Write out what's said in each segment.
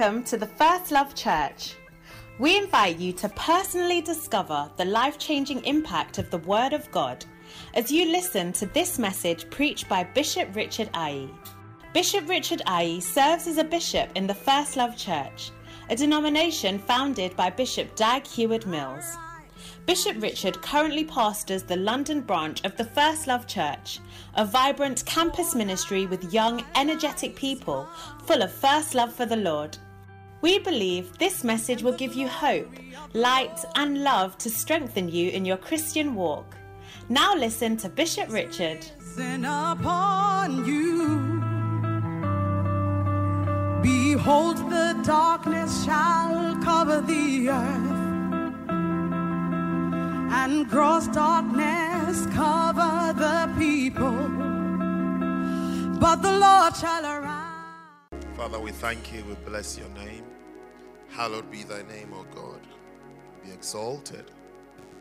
Welcome to the First Love Church. We invite you to personally discover the life changing impact of the Word of God as you listen to this message preached by Bishop Richard Aye. Bishop Richard Aye serves as a bishop in the First Love Church, a denomination founded by Bishop Dag Heward Mills. Bishop Richard currently pastors the London branch of the First Love Church, a vibrant campus ministry with young, energetic people full of first love for the Lord. We believe this message will give you hope, light, and love to strengthen you in your Christian walk. Now listen to Bishop Richard. Send upon you. Behold, the darkness shall cover the earth and gross darkness cover the people. But the Lord shall arise. Father, we thank you. We bless your name. Hallowed be thy name, O God. Be exalted.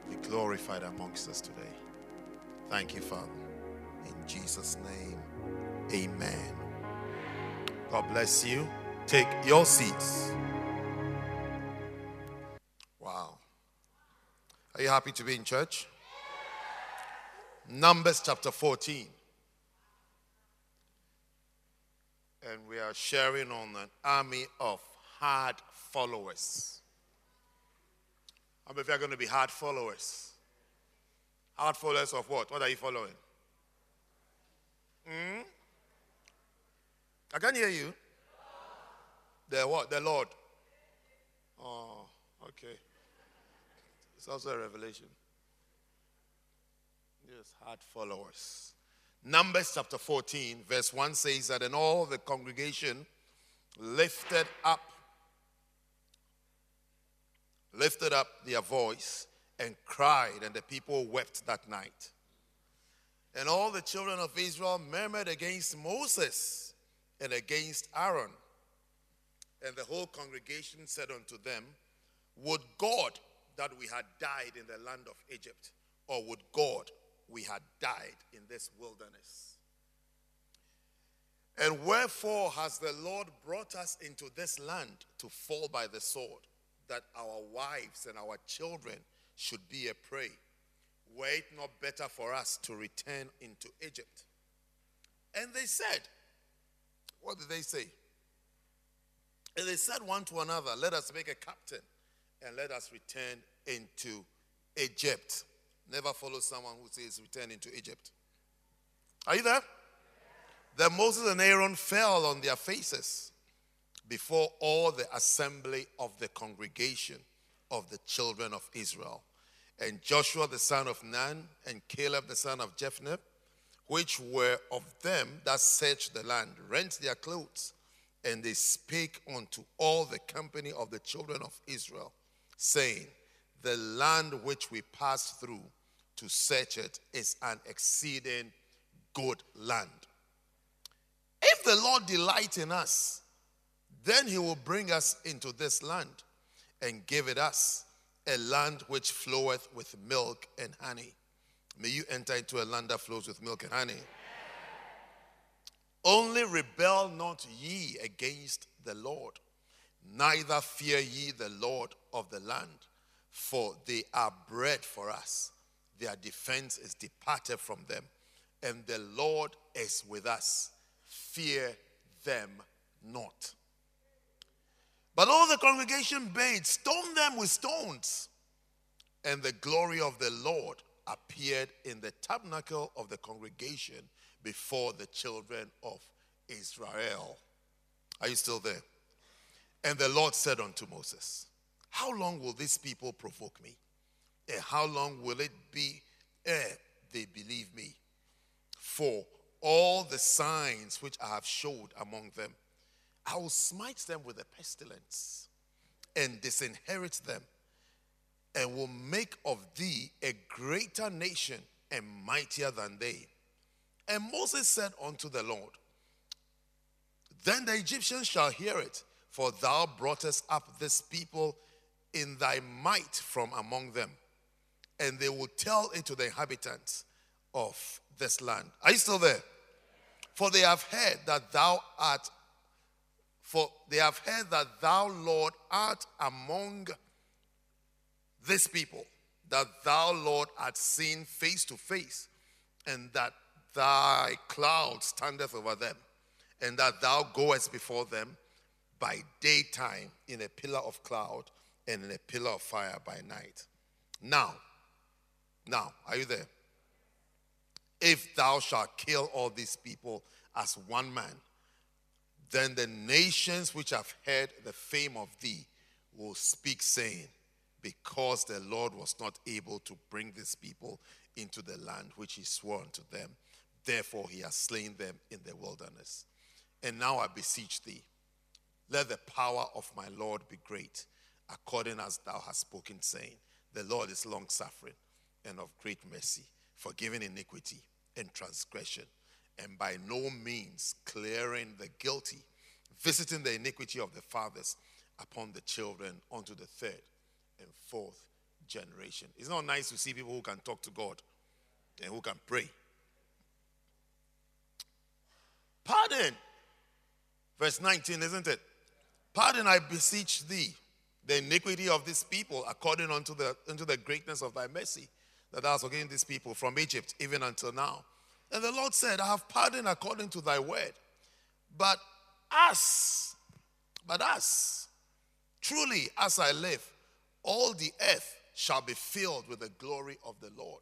Be glorified amongst us today. Thank you, Father. In Jesus' name, amen. God bless you. Take your seats. Wow. Are you happy to be in church? Numbers chapter 14. And we are sharing on an army of hard followers. How many of you are going to be hard followers? Hard followers of what? What are you following? Hmm? I can't hear you. The what? The Lord. Oh, okay. It's also a revelation. Yes, hard followers. Numbers chapter 14, verse 1 says that, and all the congregation lifted up, lifted up their voice and cried, and the people wept that night. And all the children of Israel murmured against Moses and against Aaron. And the whole congregation said unto them, Would God that we had died in the land of Egypt, or would God we had died in this wilderness? And wherefore has the Lord brought us into this land to fall by the sword, that our wives and our children should be a prey? Were it not better for us to return into Egypt? And they said, What did they say? And they said one to another, Let us make a captain and let us return into Egypt. Never follow someone who says return into Egypt. Are you there? Then Moses and Aaron fell on their faces before all the assembly of the congregation of the children of Israel. And Joshua the son of Nun and Caleb the son of Jephunneh, which were of them that searched the land, rent their clothes, and they spake unto all the company of the children of Israel saying, The land which we passed through to search it is an exceeding good land. If the Lord delight in us, then he will bring us into this land and give it us, a land which floweth with milk and honey. May you enter into a land that flows with milk and honey. Only rebel not ye against the Lord Neither fear ye the Lord of the land, for they are bread for us. Their defense is departed from them, and the Lord is with us. Fear them not. But all the congregation bade, stone them with stones. And the glory of the Lord appeared in the tabernacle of the congregation before the children of Israel. Are you still there? And the Lord said unto Moses, How long will these people provoke me? And how long will it be ere they believe me? For all the signs which I have showed among them, I will smite them with a pestilence and disinherit them, and will make of thee a greater nation and mightier than they. And Moses said unto the Lord, Then the Egyptians shall hear it for thou broughtest up this people in thy might from among them, and they will tell it to the inhabitants of this land. Are you still there? For they have heard that thou art For they have heard that thou, Lord, art among this people, that thou, Lord, art seen face to face, and that thy cloud standeth over them, and that thou goest before them by daytime in a pillar of cloud and in a pillar of fire by night. Now, now, are you there? If thou shalt kill all these people as one man, then the nations which have heard the fame of thee will speak, saying, Because the Lord was not able to bring this people into the land which he swore unto them, therefore he has slain them in the wilderness. And now I beseech thee, let the power of my Lord be great, according as thou hast spoken, saying, The Lord is long suffering and of great mercy, forgiving iniquity and transgression, and by no means clearing the guilty, visiting the iniquity of the fathers upon the children unto the third and fourth generation. It's not nice to see people who can talk to God and who can pray. Pardon. Verse 19, isn't it? Pardon, I beseech thee, the iniquity of this people according unto the, unto the greatness of thy mercy, that thou hast forgiven this people from Egypt even until now. And the Lord said, I have pardoned according to thy word. But us, but us, truly as I live, all the earth shall be filled with the glory of the Lord.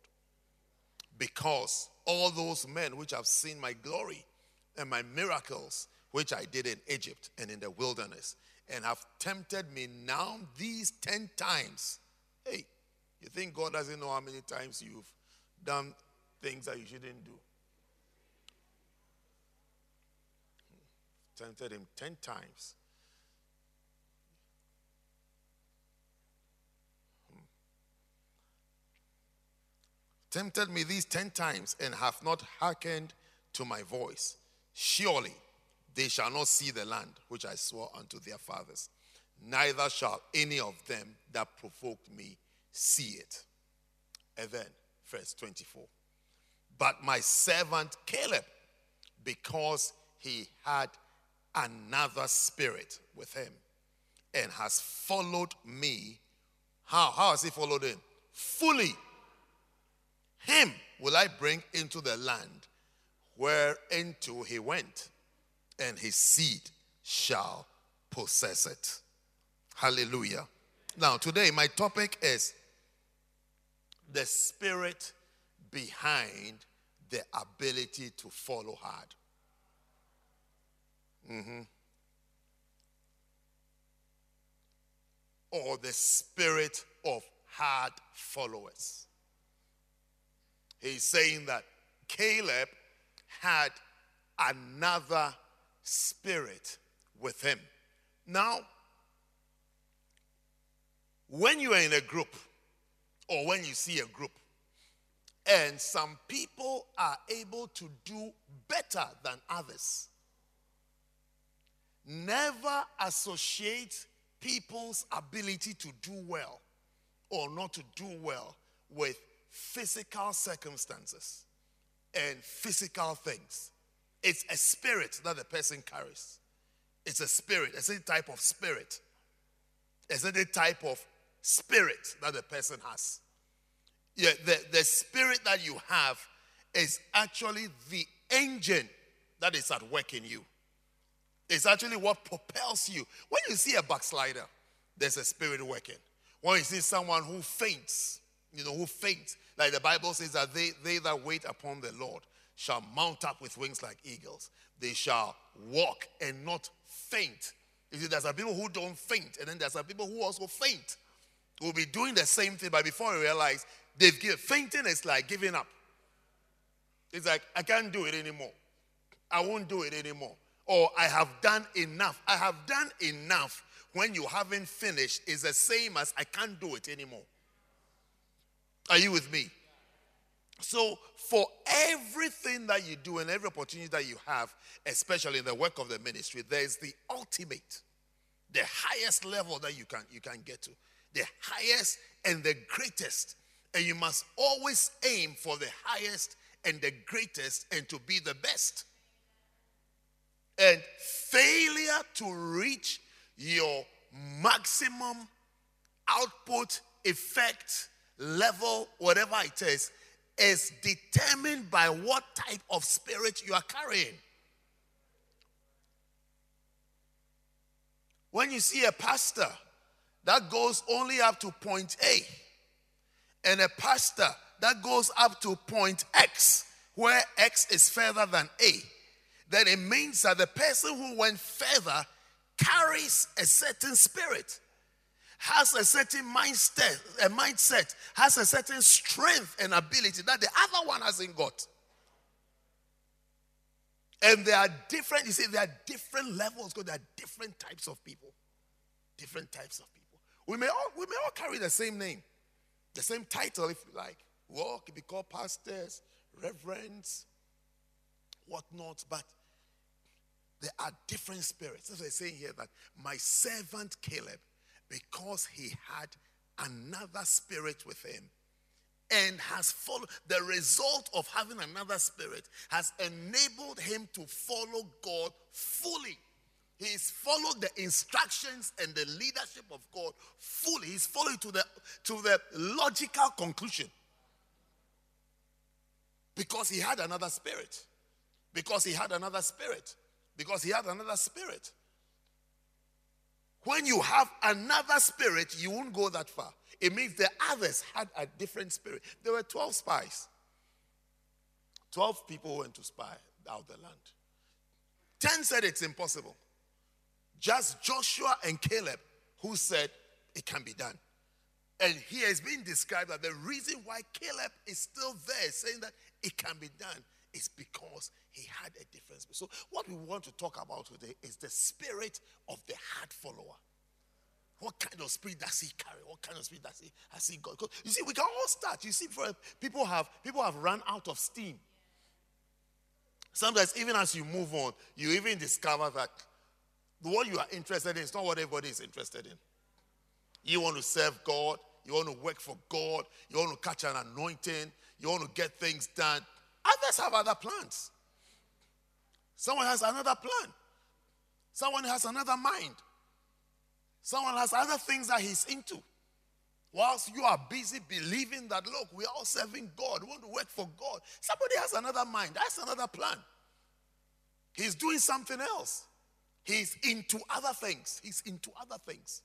Because all those men which have seen my glory and my miracles, which I did in Egypt and in the wilderness, and have tempted me now these 10 times. Hey, you think God doesn't know how many times you've done things that you shouldn't do? Tempted him 10 times. Hmm. Tempted me these 10 times and have not hearkened to my voice. Surely they shall not see the land which I swore unto their fathers, neither shall any of them that provoked me see it. And then, verse 24. But my servant Caleb, because he had another spirit with him and has followed me. How? How has he followed him? Fully. Him will I bring into the land whereinto he went, and his seed shall possess it. Hallelujah. Now, today, my topic is the spirit behind the ability to follow hard. Mm-hmm. Or the spirit of hard followers. He's saying that Caleb had another spirit with him. Now, when you are in a group, or when you see a group, and some people are able to do better than others, never associate people's ability to do well or not to do well with physical circumstances and physical things. It's a spirit that the person carries. It's a spirit, it's a type of spirit. It's a type of spirit that the person has. Yeah, the, the spirit that you have is actually the engine that is at work in you. It's actually what propels you. When you see a backslider, there's a spirit working. When you see someone who faints, you know, who faints, like the Bible says that they, they that wait upon the Lord shall mount up with wings like eagles. They shall walk and not faint. You see, there's some people who don't faint, and then there's some people who also faint. Will be doing the same thing, but before you realize they've given fainting is like giving up. It's like I can't do it anymore. I won't do it anymore. Or I have done enough. I have done enough when you haven't finished is the same as I can't do it anymore. Are you with me? So, for everything that you do and every opportunity that you have, especially in the work of the ministry, there is the ultimate, the highest level that you can you can get to, the highest and the greatest, and you must always aim for the highest and the greatest, and to be the best. And failure to reach your maximum output, effect, level, whatever it is, is determined by what type of spirit you are carrying. When you see a pastor that goes only up to point A, and a pastor that goes up to point X, where X is further than A, then it means that the person who went further carries a certain spirit, has a certain mindset, a mindset, has a certain strength and ability that the other one hasn't got. And there are different, you see, there are different levels because there are different types of people. Different types of people. We may all we may all carry the same name, the same title, if you like. We all can be called pastors, reverends, whatnot, but there are different spirits. Why I'm saying here that my servant Caleb, because he had another spirit with him and has followed the result of having another spirit has enabled him to follow God fully. He's followed the instructions and the leadership of God fully. He's followed to the to the logical conclusion. Because he had another spirit. Because he had another spirit because he had another spirit. When you have another spirit, you won't go that far. It means the others had a different spirit. There were 12 spies. 12 people went to spy out the land. 10 said it's impossible. Just Joshua and Caleb who said it can be done. And he has been described that the reason why Caleb is still there, saying that it can be done, is because he had a different spirit. So, what we want to talk about today is the spirit of the hard follower. What kind of spirit does he carry? What kind of spirit does he has he got? You see, we can all start. You see, for people have people have run out of steam. Sometimes, even as you move on, you even discover that the what you are interested in is not what everybody is interested in. You want to serve God, you want to work for God, you want to catch an anointing, you want to get things done. Others have other plans. Someone has another plan. Someone has another mind. Someone has other things that he's into. Whilst you are busy believing that, look, we're all serving God, we want to work for God. Somebody has another mind, that's another plan. He's doing something else. He's into other things. He's into other things.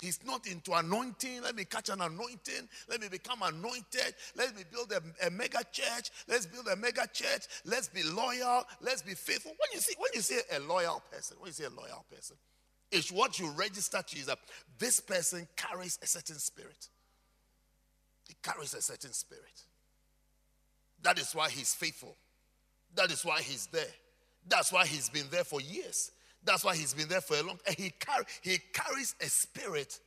He's not into anointing. Let me catch an anointing. Let me become anointed. Let me build a, a, mega church. Let's build a mega church. Let's be loyal. Let's be faithful. When you see when you see a loyal person, when you see a loyal person, it's what you register to is that this person carries a certain spirit. He carries a certain spirit. That is why he's faithful. That is why he's there. That's why he's been there for years. That's why he's been there for a long time. He, he carries a spirit,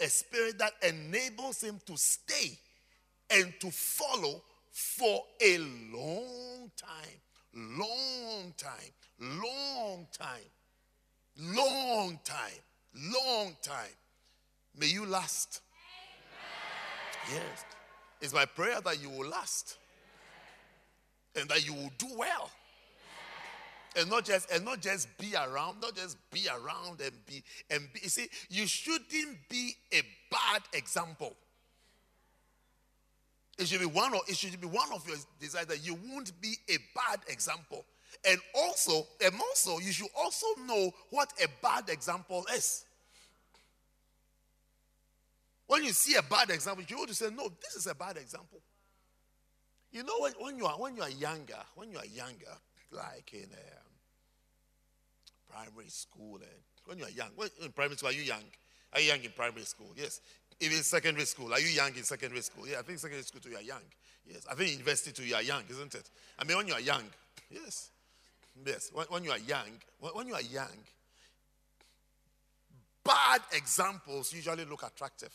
a spirit that enables him to stay and to follow for a long time. Long time. Long time. Long time. Long time. May you last. Amen. Yes. It's my prayer that you will last and that you will do well and not just and not just be around, not just be around and be and be. You see, you shouldn't be a bad example. It should be one of it should be one of your desires that you won't be a bad example. And also, and also, you should also know what a bad example is. When you see a bad example, you ought to say, No, this is a bad example. You know, when, when you are when you are younger, when you are younger, like in a, primary school and when you are young. When, in primary school, are you young? Are you young in primary school? Yes. Even secondary school, are you young in secondary school? Yeah, I think secondary school too, you are young. Yes. I think university too, you are young, isn't it? I mean, when you are young, yes. Yes. When, when you are young, when, when you are young, bad examples usually look attractive.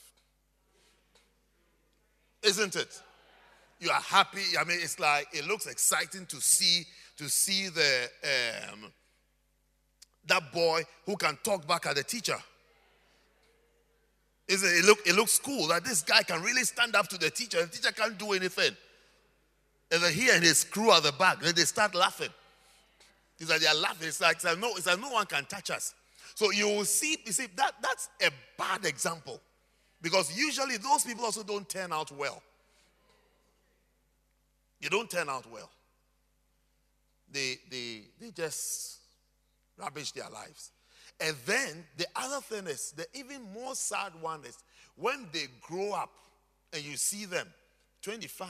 Isn't it? You are happy. I mean, it's like it looks exciting to see to see the um, that boy who can talk back at the teacher. It, it, look, it looks cool that this guy can really stand up to the teacher. The teacher can't do anything. And then he and his crew at the back, then they start laughing. It's like they are laughing. It's like, it's like, no, it's like no one can touch us. So you will see, you see, that, that's a bad example. Because usually those people also don't turn out well. They don't turn out well. They, they, they just rubbish their lives. And then the other thing is, the even more sad one is when they grow up and you see them 25,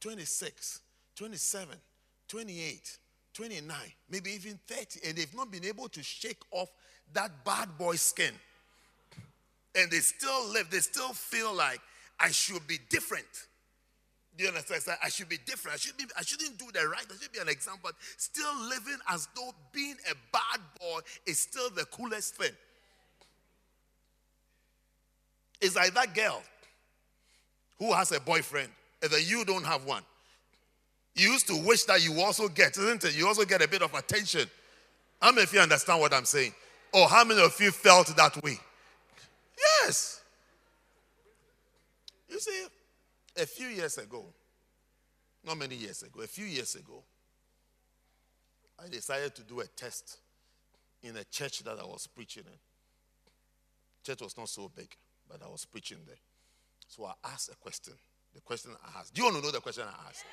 26, 27, 28, 29, maybe even 30, and they've not been able to shake off that bad boy skin. And they still live, they still feel like I should be different. Do you understand? I should be different. I, should be, I shouldn't do the right. I should be an example. Still living as though being a bad boy is still the coolest thing. It's like that girl who has a boyfriend and then you don't have one. You used to wish that you also get, isn't it? You also get a bit of attention. How many of you understand what I'm saying? Or how many of you felt that way? Yes. You see, a few years ago, not many years ago, a few years ago, I decided to do a test in a church that I was preaching in. Church was not so big, but I was preaching there. So I asked a question. The question I asked. Do you want to know the question I asked?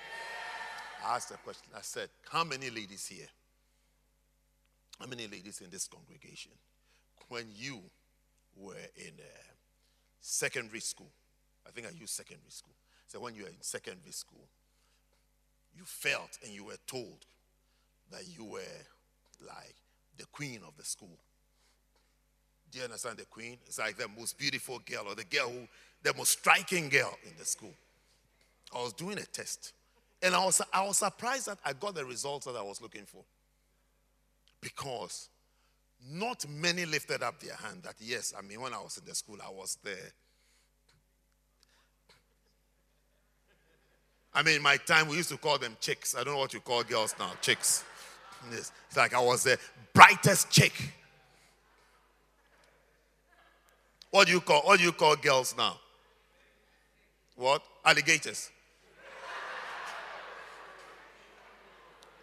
I asked a question. I said, How many ladies here? How many ladies in this congregation? When you were in uh, secondary school, I think I used secondary school. So when you were in secondary school, you felt and you were told that you were like the queen of the school. Do you understand the queen? It's like the most beautiful girl or the girl who, the most striking girl in the school. I was doing a test. And I was, I was surprised that I got the results that I was looking for. Because not many lifted up their hand that, yes, I mean, when I was in the school, I was there. I mean, my time, we used to call them chicks. I don't know what you call girls now, chicks. Yes. It's like I was the brightest chick. What do you call what do you call girls now? What? Alligators.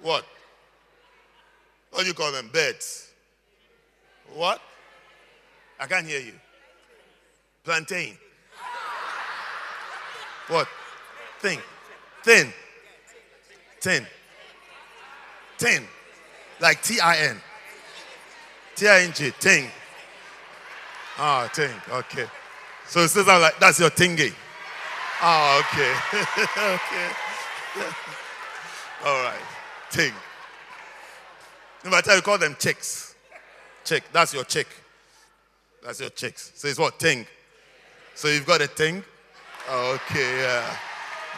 What? What do you call them? Birds. What? I can't hear you. Plantain. What? Thing. Thin. Tin. Tin. Like T I N. T I N G. Ting. Ah, ting. Okay. So it says like that's your tingy. Ah, okay. okay. All right. Ting. No matter you call them chicks. Chick. That's your chick. That's your chicks. So it's what? Ting. So you've got a ting? Oh, okay, yeah.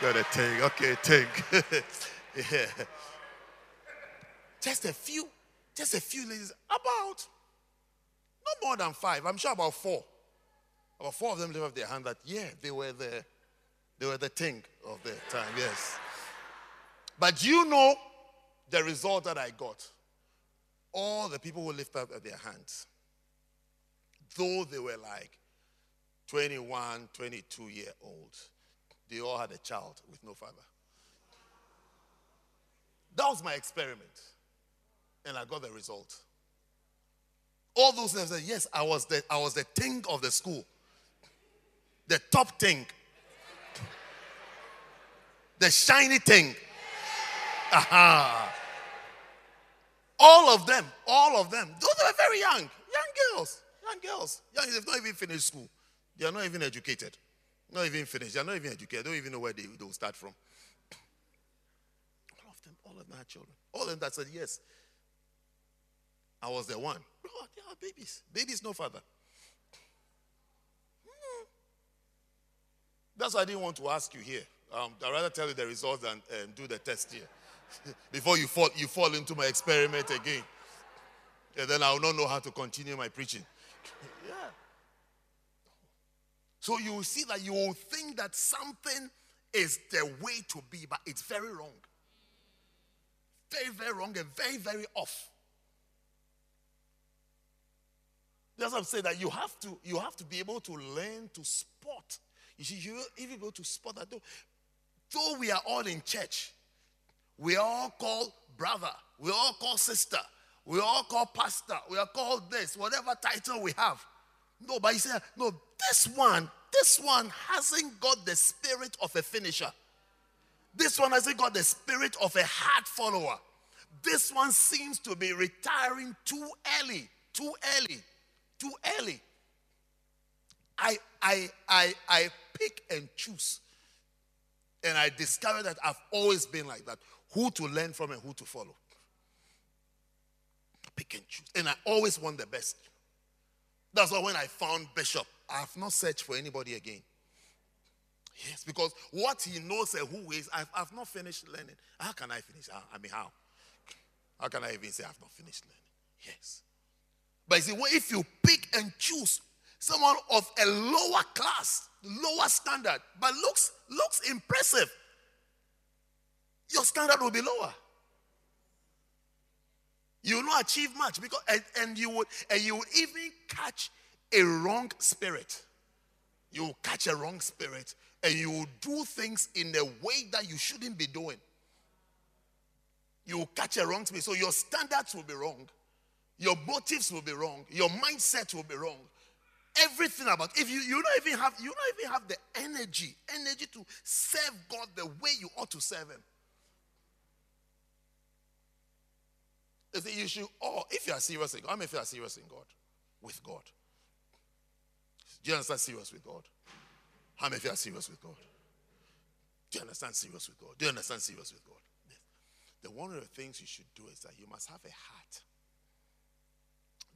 Got a thing. Okay, thing. yeah. Just a few, just a few ladies. About not more than five. I'm sure about four. About four of them lifted up their hand that, yeah, they were the they were the thing of their time, yes. But you know the result that I got? All the people who lifted up their hands, though they were like 21, 22 year olds, they all had a child with no father. That was my experiment. And I got the result. All those things said, yes, I was the I was the thing of the school. The top thing. The shiny thing. Aha. All of them, all of them. Those were very young, young girls, young girls. Young, they've not even finished school. They are not even educated. Not even finished. They are not even educated. They don't even know where they, they will start from. All of them, all of had children. All of them that said yes. I was the one. Bro, they are babies. Babies, no father. Hmm. That's why I didn't want to ask you here. Um, I'd rather tell you the results than um, do the test here. Before you fall, you fall into my experiment again. And then I will not know how to continue my preaching. So you will see that you will think that something is the way to be, but it's very wrong. Very, very wrong and very, very off. That's what I'm saying that you have to you have to be able to learn to spot. You see, you even able to spot that though, though we are all in church, we all call brother we all call sister, we all call pastor, we are called this, whatever title we have. No, but he said, no, this one, this one hasn't got the spirit of a finisher. This one hasn't got the spirit of a hard follower. This one seems to be retiring too early, too early, too early. I, I, I, I pick and choose. And I discovered that I've always been like that who to learn from and who to follow. Pick and choose. And I always want the best. That's why when I found Bishop, I have not searched for anybody again. Yes, because what he knows and who is, I've, I've not finished learning. How can I finish? I mean, how? How can I even say I've not finished learning? Yes. But you see, if you pick and choose someone of a lower class, lower standard, but looks looks impressive, your standard will be lower. You will not achieve much because and, and you would and you would even catch a wrong spirit. You will catch a wrong spirit and you will do things in a way that you shouldn't be doing. You will catch a wrong spirit. So your standards will be wrong. Your motives will be wrong. Your mindset will be wrong. Everything about if you, you don't even have you don't even have the energy, energy to serve God the way you ought to serve him. You issue, or oh, if you are serious in God, I mean, if you are serious in God, with God, do you understand serious with God? How many of you are serious with God? Do you understand serious with God? Do you understand serious with God? Yes. Then one of the things you should do is that you must have a heart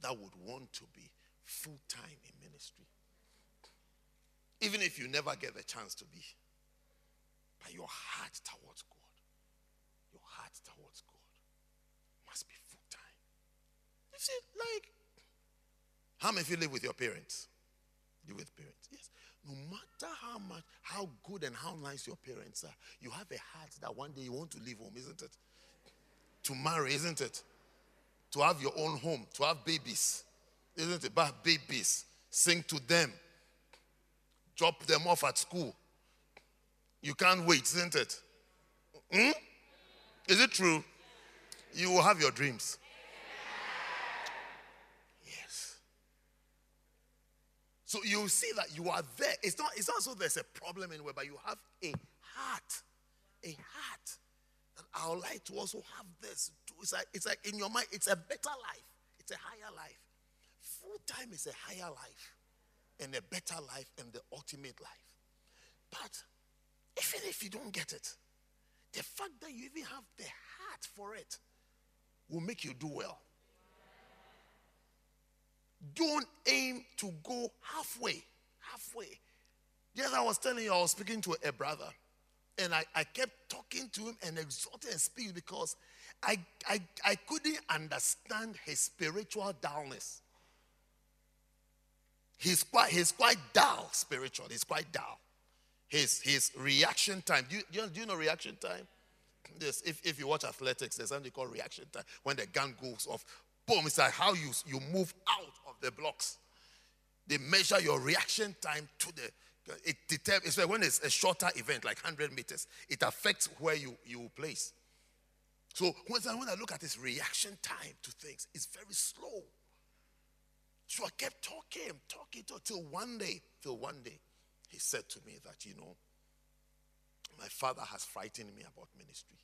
that would want to be full time in ministry. Even if you never get the chance to be. But your heart towards God, your heart towards God must be full time. You see, like, how many of you live with your parents? You with parents? Yes no matter how much, how good and how nice your parents are, you have a heart that one day you want to leave home, isn't it? To marry, isn't it? To have your own home, to have babies, isn't it? But babies, sing to them, drop them off at school. You can't wait, isn't it? Hmm? Is it true? You will have your dreams. So you see that you are there. It's not, it's not so there's a problem anywhere, but you have a heart. A heart. And I would like to also have this. It's like, it's like in your mind, it's a better life. It's a higher life. Full time is a higher life and a better life and the ultimate life. But even if you don't get it, the fact that you even have the heart for it will make you do well. Don't aim to go halfway. Halfway. Yes, I was telling you, I was speaking to a brother, and I, I kept talking to him and exhorting and speaking because I, I, I couldn't understand his spiritual dullness. He's quite, he's quite dull spiritual. He's quite dull. His, his reaction time. Do you, do you, do you know reaction time? This, if, if you watch athletics, there's something called reaction time. When the gun goes off, boom, it's like how you, you move out of the blocks. They measure your reaction time to the it determines so when it's a shorter event like 100 meters it affects where you you place. So when I, when I look at this reaction time to things it's very slow. So i kept talking talking till one day till one day he said to me that you know my father has frightened me about ministry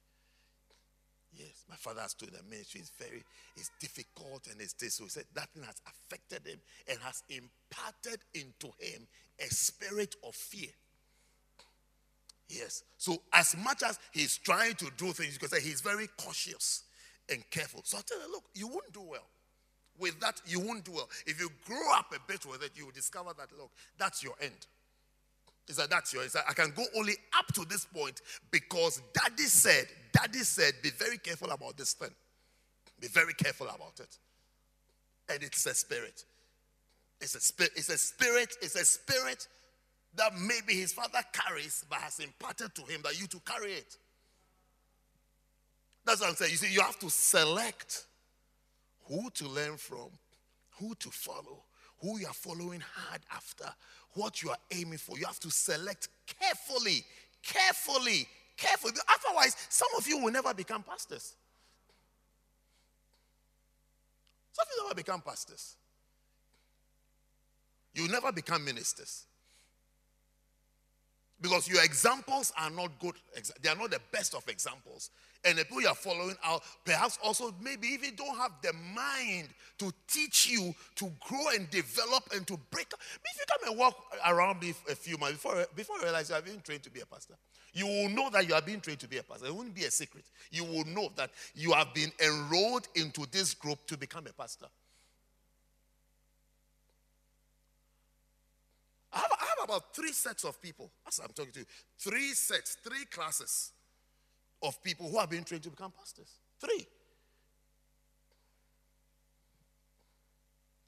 Yes, my father has told the ministry is very, it's difficult and it's this. So he said that thing has affected him and has imparted into him a spirit of fear. Yes. So as much as he's trying to do things, you can say he's very cautious and careful. So I tell you, look, you won't do well. With that, you won't do well. If you grow up a bit with it, you will discover that, look, that's your end. Is that that's your? Is that I can go only up to this point because daddy said, daddy said, be very careful about this thing. Be very careful about it. And it's a spirit. It's a spirit, it's a spirit, it's a spirit that maybe his father carries, but has imparted to him that you to carry it. That's what I'm saying. You see, you have to select who to learn from, who to follow, who you are following hard after, what you are aiming for. You have to select carefully, carefully, carefully. Otherwise, some of you will never become pastors. Some of you never become pastors. You never become ministers. Because your examples are not good. They are not the best of examples. And the people you are following are perhaps also maybe even don't have the mind to teach you to grow and develop and to break up. If you come and walk around me a few months before, before you realize you have been trained to be a pastor, you will know that you are being trained to be a pastor. It wouldn't be a secret. You will know that you have been enrolled into this group to become a pastor. I have, I have about three sets of people, as I'm talking to you, three sets, three classes of people who are being trained to become pastors. Three.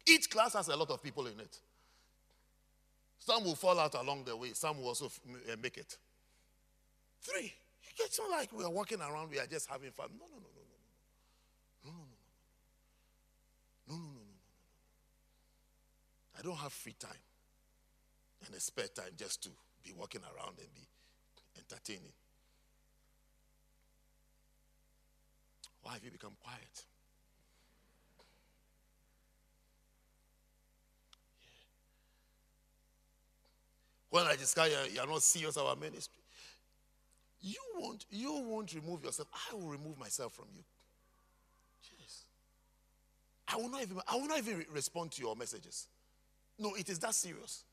Each class has a lot of people in it. Some will fall out along the way, some will also uh, make it. Three. It's not like we are walking around, we are just having fun. No, no, no, no, no, no. No, no, no, no. No, no, no, no, no, no. I don't have free time and a spare time just to be walking around and be entertaining. Why have you become quiet? When I discover you're not serious about ministry, you won't, you won't remove yourself. I will remove myself from you. Yes. I will not even, I will not even respond to your messages. No, it is that serious.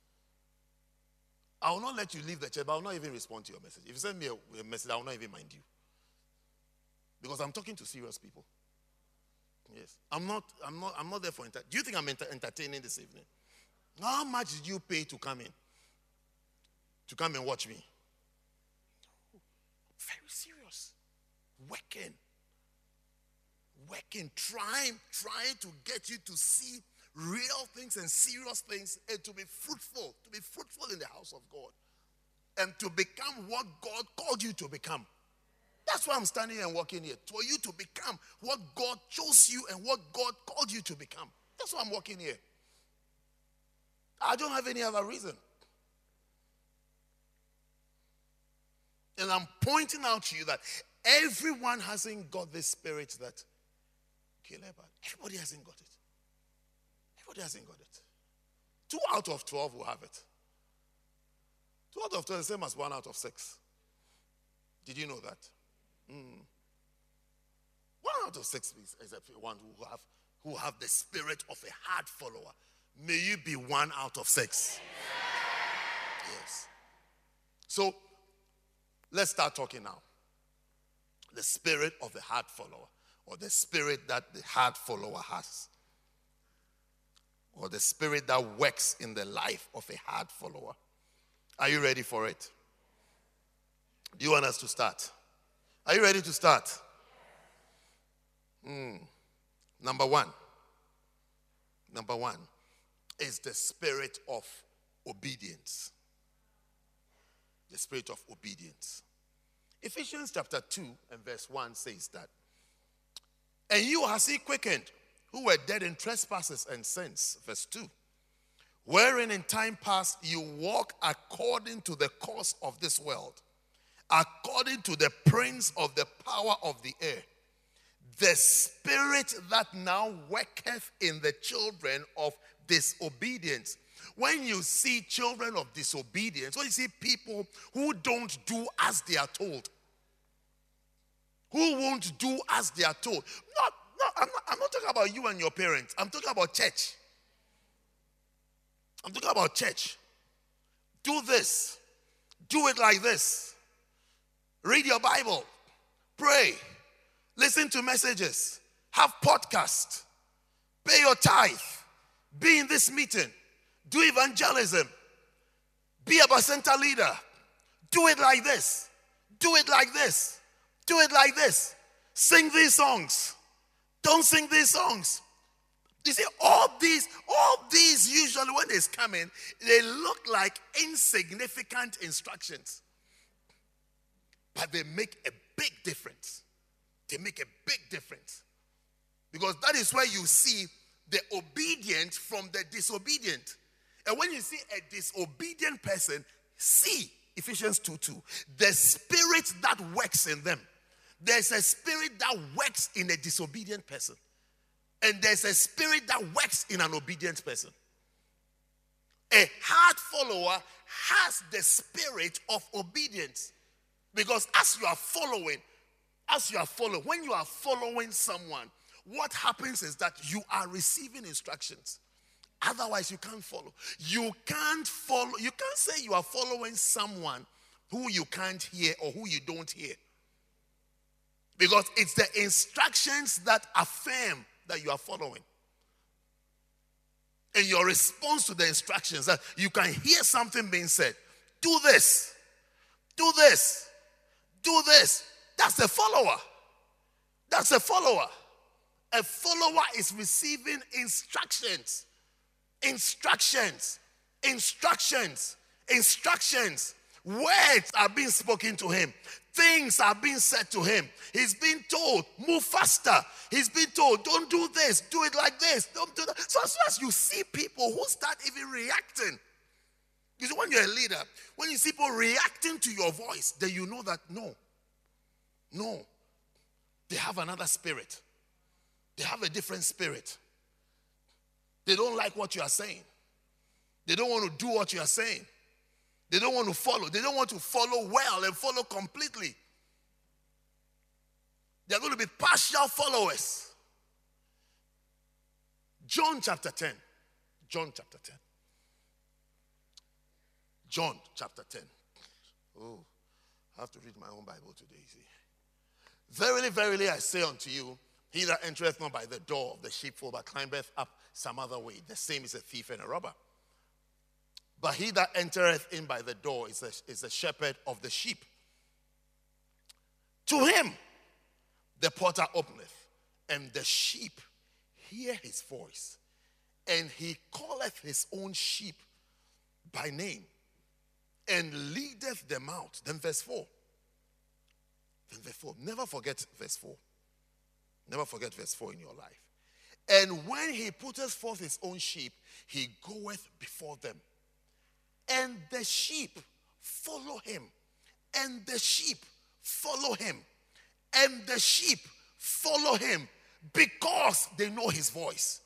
I will not let you leave the church, but I will not even respond to your message. If you send me a, a message, I will not even mind you. Because I'm talking to serious people. Yes. I'm not, I'm not, I'm not there for enter- Do you think I'm enter- entertaining this evening? How much did you pay to come in? To come and watch me? Very serious. Working. Working, trying, trying to get you to see real things and serious things and to be fruitful, to be fruitful in the house of God and to become what God called you to become. That's why I'm standing here and walking here. For you to become what God chose you and what God called you to become. That's why I'm walking here. I don't have any other reason. And I'm pointing out to you that everyone hasn't got this spirit that Caleb had. Everybody hasn't got it. Everybody hasn't got it. Two out of 12 will have it. Two out of 12 is the same as one out of six. Did you know that? Mm. One out of six is, is one who have, who have the spirit of a hard follower. May you be one out of six. Yes. So let's start talking now. The spirit of the hard follower, or the spirit that the hard follower has or the spirit that works in the life of a hard follower. Are you ready for it? Do you want us to start? Are you ready to start? Mm. Number one. Number one is the spirit of obedience. The spirit of obedience. Ephesians chapter 2 and verse 1 says that. And you has he quickened who were dead in trespasses and sins. Verse 2. Wherein in time past you walk according to the course of this world, according to the prince of the power of the air, the spirit that now worketh in the children of disobedience. When you see children of disobedience, when you see people who don't do as they are told, who won't do as they are told, not no, I'm not, I'm not talking about you and your parents. I'm talking about church. I'm talking about church. Do this. Do it like this. Read your Bible. Pray. Listen to messages. Have podcast. Pay your tithe. Be in this meeting. Do evangelism. Be a Bacenta leader. Do it like this. Do it like this. Do it like this. Sing these songs. Don't sing these songs. You see, all these, all these usually when it's coming, they look like insignificant instructions. But they make a big difference. They make a big difference. Because that is where you see the obedient from the disobedient. And when you see a disobedient person, see Ephesians 2 2, the spirit that works in them. There's a spirit that works in a disobedient person. And there's a spirit that works in an obedient person. A hard follower has the spirit of obedience. Because as you are following, as you are following, when you are following someone, what happens is that you are receiving instructions. Otherwise, you can't follow. You can't follow. You can't say you are following someone who you can't hear or who you don't hear. Because it's the instructions that affirm that you are following. And your response to the instructions that you can hear something being said. Do this. Do this. Do this. That's a follower. That's a follower. A follower is receiving instructions. Instructions. Instructions. Instructions. Words are being spoken to him. Things are being said to him. He's been told, move faster. He's been told, don't do this, do it like this, don't do that. So as soon as you see people who start even reacting, you see, when you're a leader, when you see people reacting to your voice, then you know that no, no, they have another spirit. They have a different spirit. They don't like what you are saying. They don't want to do what you are saying. They don't want to follow. They don't want to follow well and follow completely. They're going to be partial followers. John chapter 10. John chapter 10. John chapter 10. Oh, I have to read my own Bible today, see. Verily, verily, I say unto you, he that entereth not by the door of the sheepfold, but climbeth up some other way, the same is a thief and a robber. But he that entereth in by the door is a, is a shepherd of the sheep. To him the porter openeth, and the sheep hear his voice, and he calleth his own sheep by name, and leadeth them out. Then verse 4. Then verse 4. Never forget verse 4. Never forget verse 4 in your life. And when he putteth forth his own sheep, he goeth before them and the sheep follow him. And the sheep follow him. And the sheep follow him because they know his voice.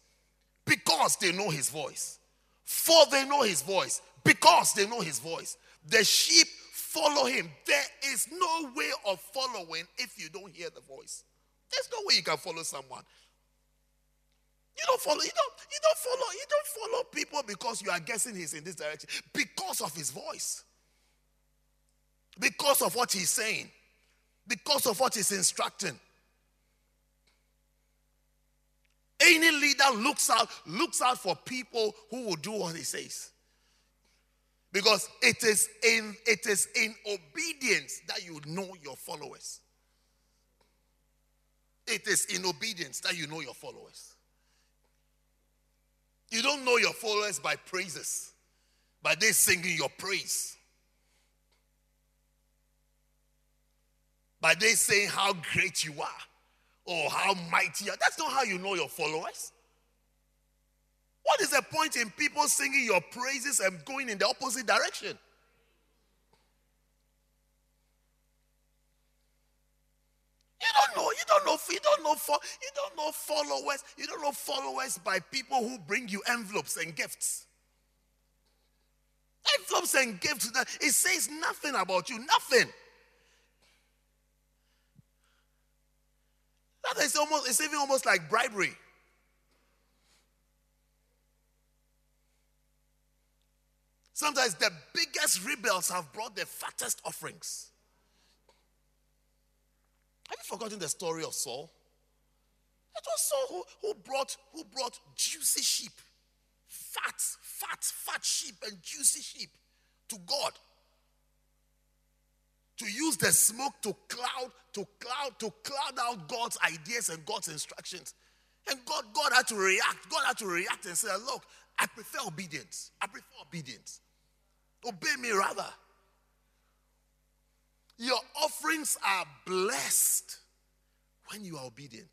Because they know his voice. For they know his voice. Because they know his voice. The sheep follow him. There is no way of following if you don't hear the voice. There's no way you can follow someone you don't follow, you don't, you don't follow, you don't follow people because you are guessing he's in this direction. Because of his voice. Because of what he's saying. Because of what he's instructing. Any leader looks out, looks out for people who will do what he says. Because it is in it is in obedience that you know your followers. It is in obedience that you know your followers. You don't know your followers by praises, by they singing your praise. By they saying how great you are or how mighty you are. That's not how you know your followers. What is the point in people singing your praises and going in the opposite direction? You don't know. You don't know. You don't know. You don't know followers. You don't know followers by people who bring you envelopes and gifts. Envelopes and gifts. It says nothing about you. Nothing. That is almost. It's even almost like bribery. Sometimes the biggest rebels have brought the fattest offerings. Have you forgotten the story of Saul? It was Saul who, who brought who brought juicy sheep, fat, fat, fat sheep and juicy sheep to God. To use the smoke to cloud, to cloud, to cloud out God's ideas and God's instructions. And God, God had to react. God had to react and say, Look, I prefer obedience. I prefer obedience. Obey me rather. Your offerings are blessed when you are obedient.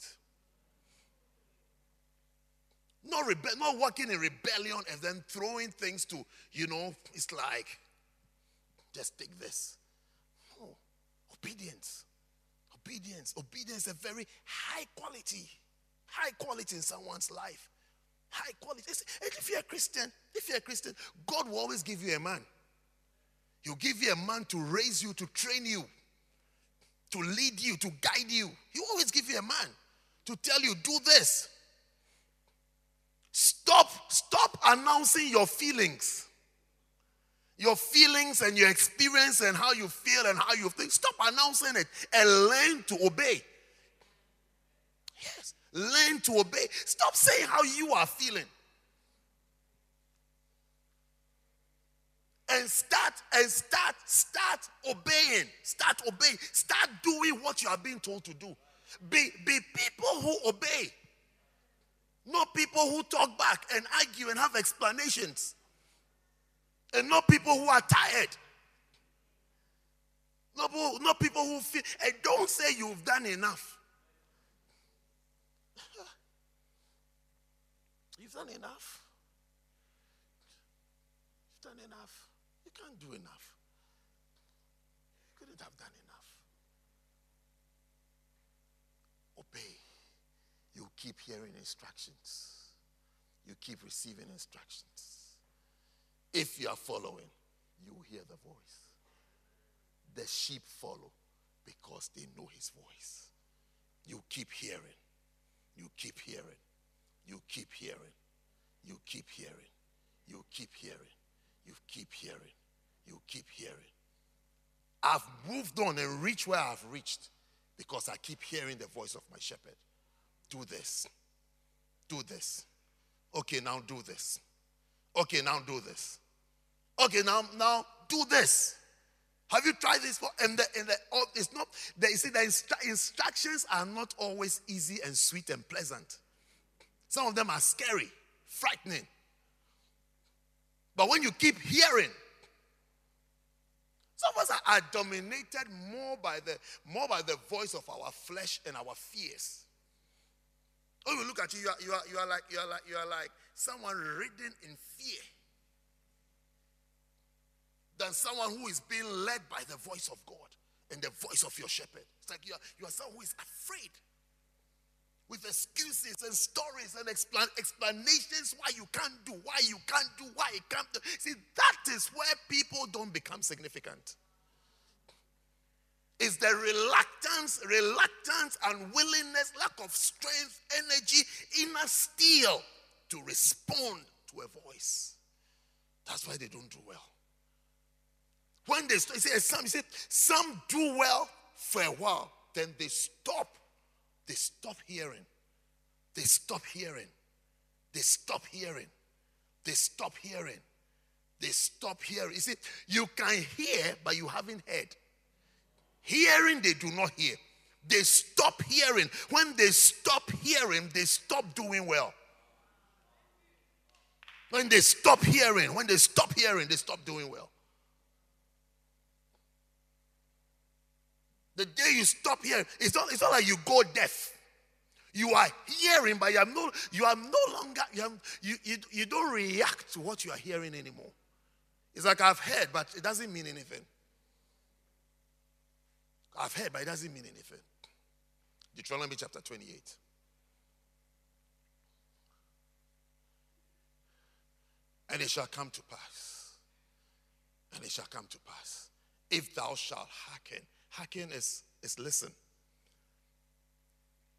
Not, rebe- not working in rebellion and then throwing things to, you know, it's like, just take this. No. Obedience. Obedience. Obedience is a very high quality. High quality in someone's life. High quality. If you're a Christian, if you're a Christian, God will always give you a man. He'll give you a man to raise you, to train you, to lead you, to guide you. He'll always give you a man to tell you, do this. Stop, stop announcing your feelings. Your feelings and your experience and how you feel and how you think. Stop announcing it and learn to obey. Yes, learn to obey. Stop saying how you are feeling. And start and start start obeying start obeying start doing what you are being told to do be be people who obey not people who talk back and argue and have explanations. And not people who are tired. Not, not people who feel, and don't say you've done enough. You've done enough. You've done enough. Do enough. You couldn't have done enough. Obey you keep hearing instructions. You keep receiving instructions. If you are following, you will hear the voice. The sheep follow because they know his voice. You keep hearing. You keep hearing. You keep hearing. You keep hearing. You keep hearing. You keep hearing. You keep hearing. I've moved on and reached where I've reached because I keep hearing the voice of my shepherd. Do this. Do this. Okay, now do this. Okay, now do this. Okay, now now do this. Have you tried this for? And the, and the oh, it's not. You see, the instru- instructions are not always easy and sweet and pleasant. Some of them are scary, frightening. But when you keep hearing, some of us are, dominated more by the more by the voice of our flesh and our fears. Oh, you look at you, you are, you are, you are like you are like you are like someone ridden in fear than someone who is being led by the voice of God and the voice of your shepherd. It's like you are, you are someone who is afraid with excuses and stories and explan- explanations why you can't do, why you can't do, why you can't do. See, that is where people don't become significant is the reluctance, reluctance, unwillingness, lack of strength, energy, inner steel to respond to a voice. That's why they don't do well. When they say some, you say some do well for a while, then they stop. They stop hearing. They stop hearing. They stop hearing. They stop hearing. They stop hearing. You see, you can hear, but you haven't heard. Hearing, they do not hear. They stop hearing. When they stop hearing, they stop doing well. When they stop hearing, when they stop hearing, they stop doing well. The day you stop hearing, it's not, it's not like you go deaf. You are hearing, but you are no, you are no longer, you, have, you, you, you don't react to what you are hearing anymore. It's like I've heard, but it doesn't mean anything. I've heard, but it doesn't mean anything. Deuteronomy chapter 28. And it shall come to pass. And it shall come to pass. If thou shalt hearken. Hearken is, is listen.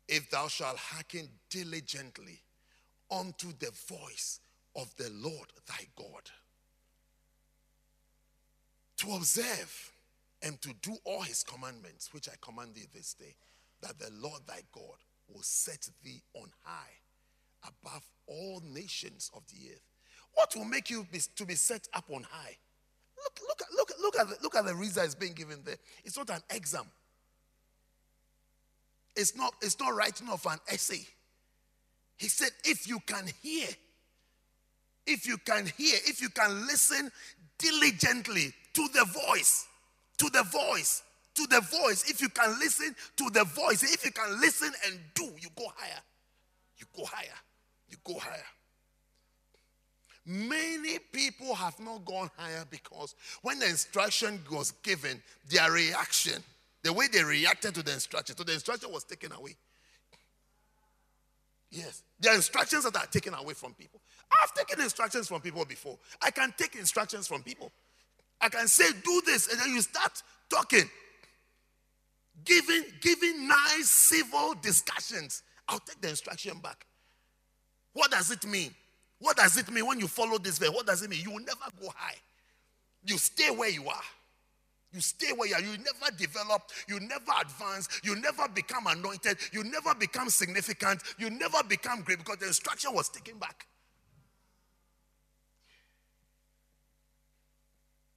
If thou shalt hearken diligently unto the voice of the Lord thy God. To observe and to do all his commandments, which I command thee this day, that the Lord thy God will set thee on high above all nations of the earth. What will make you be, to be set up on high? Look, look, look, look, at the, look at the reason it's being given there. It's not an exam. It's not, it's not writing of an essay. He said, if you can hear, if you can hear, if you can listen diligently to the voice to the voice, to the voice. If you can listen to the voice, if you can listen and do, you go higher. You go higher. You go higher. Many people have not gone higher because when the instruction was given, their reaction, the way they reacted to the instruction, so the instruction was taken away. Yes. There are instructions that are taken away from people. I've taken instructions from people before. I can take instructions from people. I can say, do this, and then you start talking. Giving, giving nice civil discussions. I'll take the instruction back. What does it mean? What does it mean when you follow this way? What does it mean? You will never go high. You stay where you are. You stay where you are. You never develop. You never advance. You never become anointed. You never become significant. You never become great because the instruction was taken back.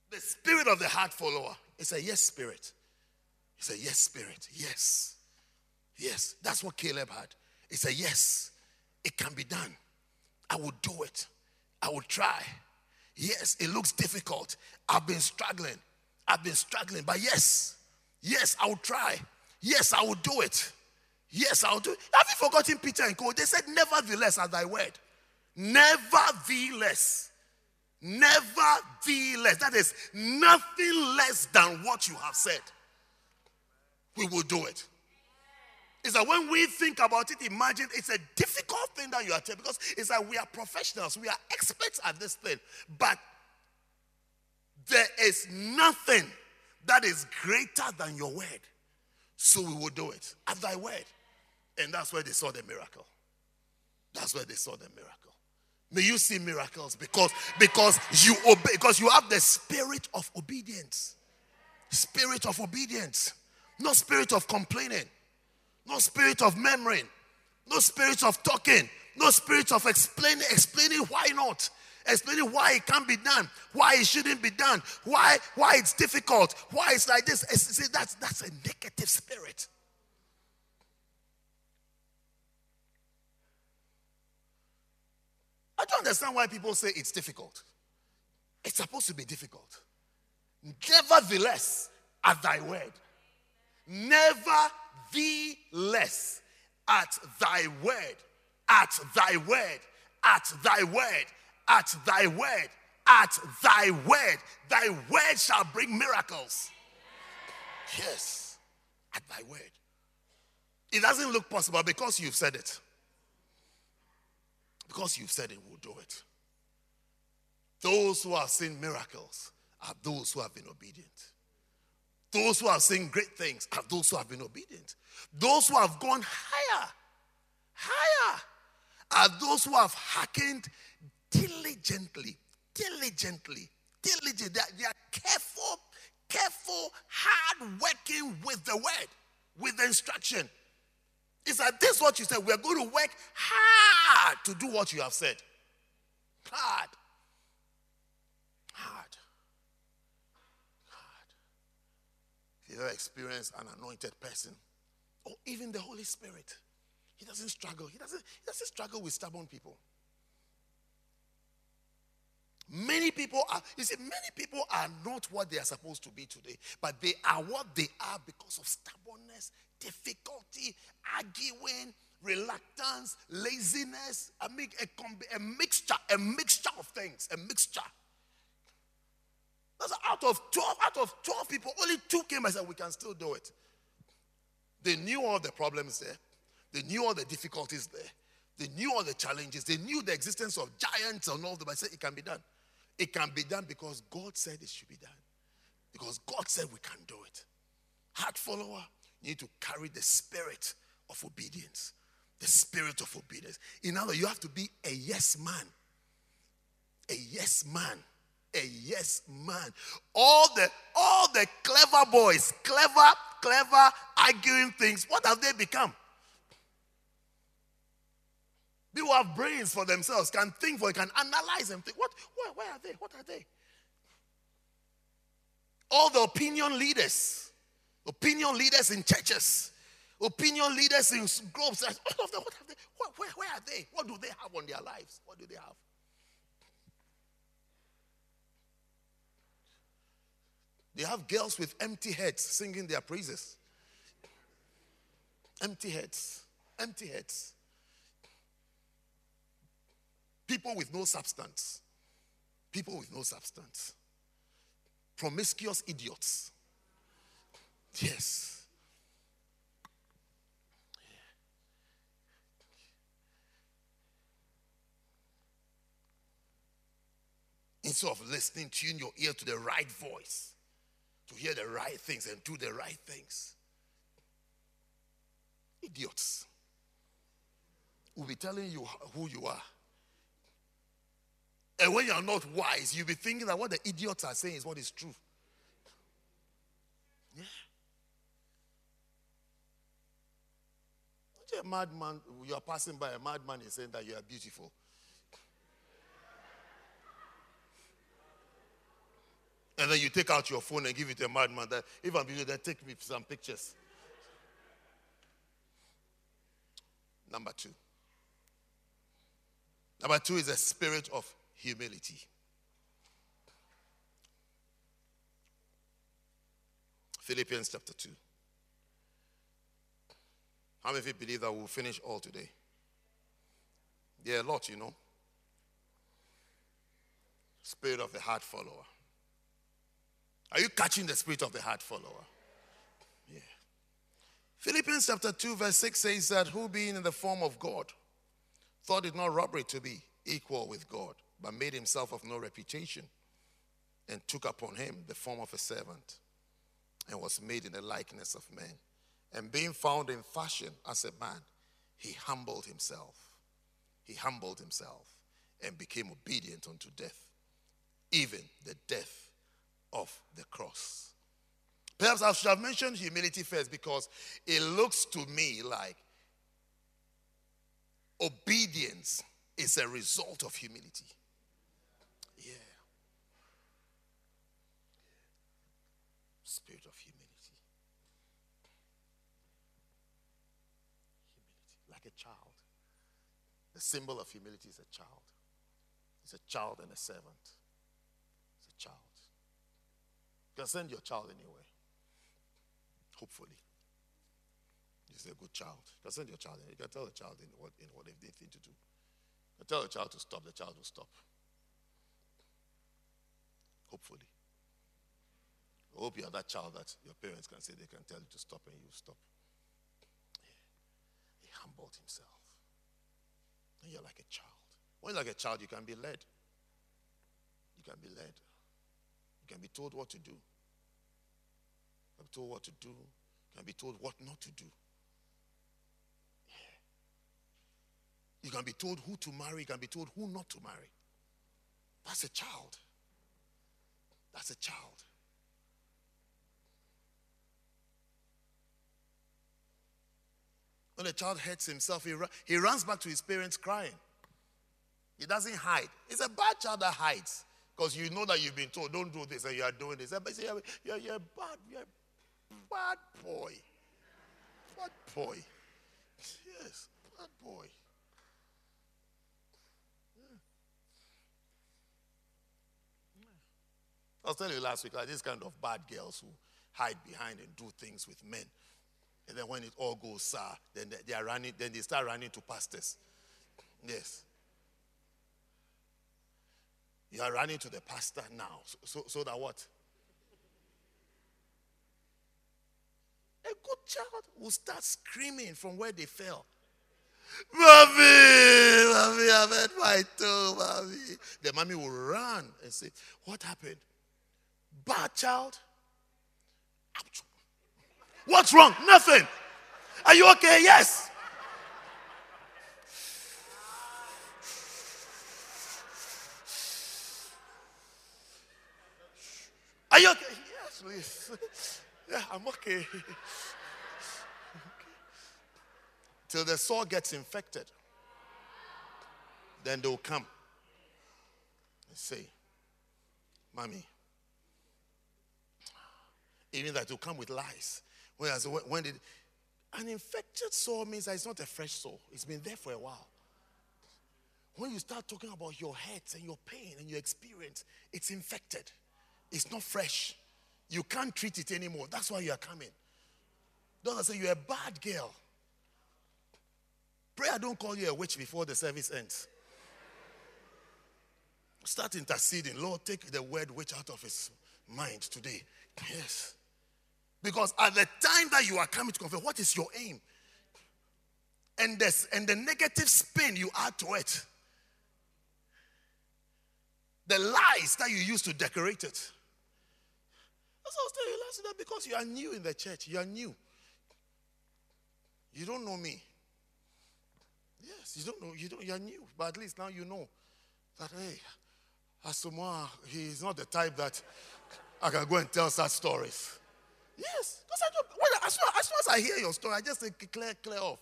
The spirit of the heart follower is a yes spirit. It's a yes spirit. Yes. Yes. That's what Caleb had. It's a yes. It can be done. I will do it. I will try. Yes, it looks difficult. I've been struggling. I've been struggling, but yes, yes, I will try. Yes, I will do it. Yes, I'll do it. Have you forgotten Peter and Co? They said, Nevertheless, at thy word. Nevertheless. Nevertheless. That is nothing less than what you have said. We will do it. It's that when we think about it, imagine it's a difficult thing that you are telling because it's that we are professionals, we are experts at this thing. But there is nothing that is greater than your word. So we will do it at thy word. And that's where they saw the miracle. That's where they saw the miracle. May you see miracles because because you obey because you have the spirit of obedience. Spirit of obedience. No spirit of complaining. No spirit of memory. No spirit of talking. No spirit of explaining explaining why not. Explaining why it can't be done, why it shouldn't be done, why why it's difficult, why it's like this. See, that's that's a negative spirit. I don't understand why people say it's difficult. It's supposed to be difficult. Nevertheless, at thy word. Nevertheless, at thy word. At thy word. At thy word. At thy word. At thy word. Thy word shall bring miracles. Yes. At thy word. It doesn't look possible because you've said it. Because you've said it, we'll do it. Those who have seen miracles are those who have been obedient. Those who have seen great things are those who have been obedient. Those who have gone higher, higher, are those who have hearkened diligently, diligently, diligently. They are, they are careful, careful, hard working with the word, with the instruction. It's like this what you said. We're going to work hard to do what you have said. Hard. Hard. If you ever experience an anointed person, or even the Holy Spirit, he doesn't struggle. He doesn't, he doesn't struggle with stubborn people. Many people are, you see, many people are not what they are supposed to be today, but they are what they are because of stubbornness, difficulty, arguing, reluctance, laziness, a, a, a mixture, a mixture of things, a mixture. That's out of 12, out of 12 people, only two came and said, We can still do it. They knew all the problems there, they knew all the difficulties there, they knew all the challenges, they knew the existence of giants and all that, but said it can be done. It can be done because God said it should be done. Because God said we can do it. Heart follower, you need to carry the spirit of obedience. The spirit of obedience. In other words, you have to be a yes man. A yes man. A yes man. All the all the clever boys, clever, clever arguing things, what have they become? People have brains for themselves, can think for can analyze and think. What where, where are they? What are they? All the opinion leaders opinion leaders in churches, opinion leaders in groups. All of them, what have they? Where, where, where are they? What do they have on their lives? What do they have? They have girls with empty heads singing their praises. Empty heads. Empty heads. People with no substance. People with no substance. Promiscuous idiots. Yes. Instead of listening, tune your ear to the right voice to hear the right things and do the right things. Idiots will be telling you who you are. And when you are not wise, you'll be thinking that what the idiots are saying is what is true. Yeah. A madman, you are passing by a madman is saying that you are beautiful. And then you take out your phone and give it to a madman that if I'm beautiful, then take me some pictures. Number two. Number two is a spirit of humility. Philippians chapter 2. How many of you believe that we'll finish all today? Yeah, a lot, you know. Spirit of the heart follower. Are you catching the spirit of the heart follower? Yeah. Philippians chapter 2, verse 6 says that who being in the form of God thought it not robbery to be equal with God, but made himself of no reputation, and took upon him the form of a servant, and was made in the likeness of men. And being found in fashion as a man, he humbled himself. He humbled himself and became obedient unto death, even the death of the cross. Perhaps I should have mentioned humility first because it looks to me like obedience is a result of humility. Yeah. Spirit of humility. Humility. Like a child. The symbol of humility is a child. It's a child and a servant. You can send your child anywhere. Hopefully. He's a good child. You can send your child. anywhere. You can tell the child in what in what they think to do. I tell the child to stop, the child will stop. Hopefully. I hope you are that child that your parents can say they can tell you to stop and you stop. He humbled himself. And you're like a child. When you're like a child, you can be led. You can be led. You can be told what to do. You can be told what to do. You can be told what not to do. You can be told who to marry, you can be told who not to marry. That's a child. That's a child. When a child hurts himself, he, he runs back to his parents crying. He doesn't hide. It's a bad child that hides because you know that you've been told, don't do this, and you are doing this. But you're, you're, you're bad, you're a bad boy. Bad boy. Yes, bad boy. I was telling you last week, like this kind of bad girls who hide behind and do things with men. And then when it all goes sour, then they, they are running, then they start running to pastors. Yes. You are running to the pastor now. So, so, so that what? A good child will start screaming from where they fell. Mommy, mommy, I've hurt my toe, mommy. The mommy will run and say, What happened? Bad child? What's wrong? Nothing. Are you okay? Yes. Are you okay? Yes, please. Yeah, I'm okay. okay. Till the sore gets infected. Then they'll come and say, Mommy, even that will come with lies. Whereas when did an infected sore means that it's not a fresh sore, it's been there for a while. When you start talking about your hurts and your pain and your experience, it's infected. It's not fresh. You can't treat it anymore. That's why you are coming. Don't say you're a bad girl. Pray I don't call you a witch before the service ends. Start interceding. Lord, take the word witch out of his mind today. Yes. Because at the time that you are coming to confess, what is your aim? And, this, and the negative spin you add to it. the lies that you use to decorate it. That's I was telling you last night because you are new in the church. You are new. You don't know me. Yes, you don't know. You don't. You are new, but at least now you know that hey, Asamoah, he is not the type that I can go and tell such stories. Yes, because I don't. Well, as, soon, as soon as I hear your story, I just say clear, clear off,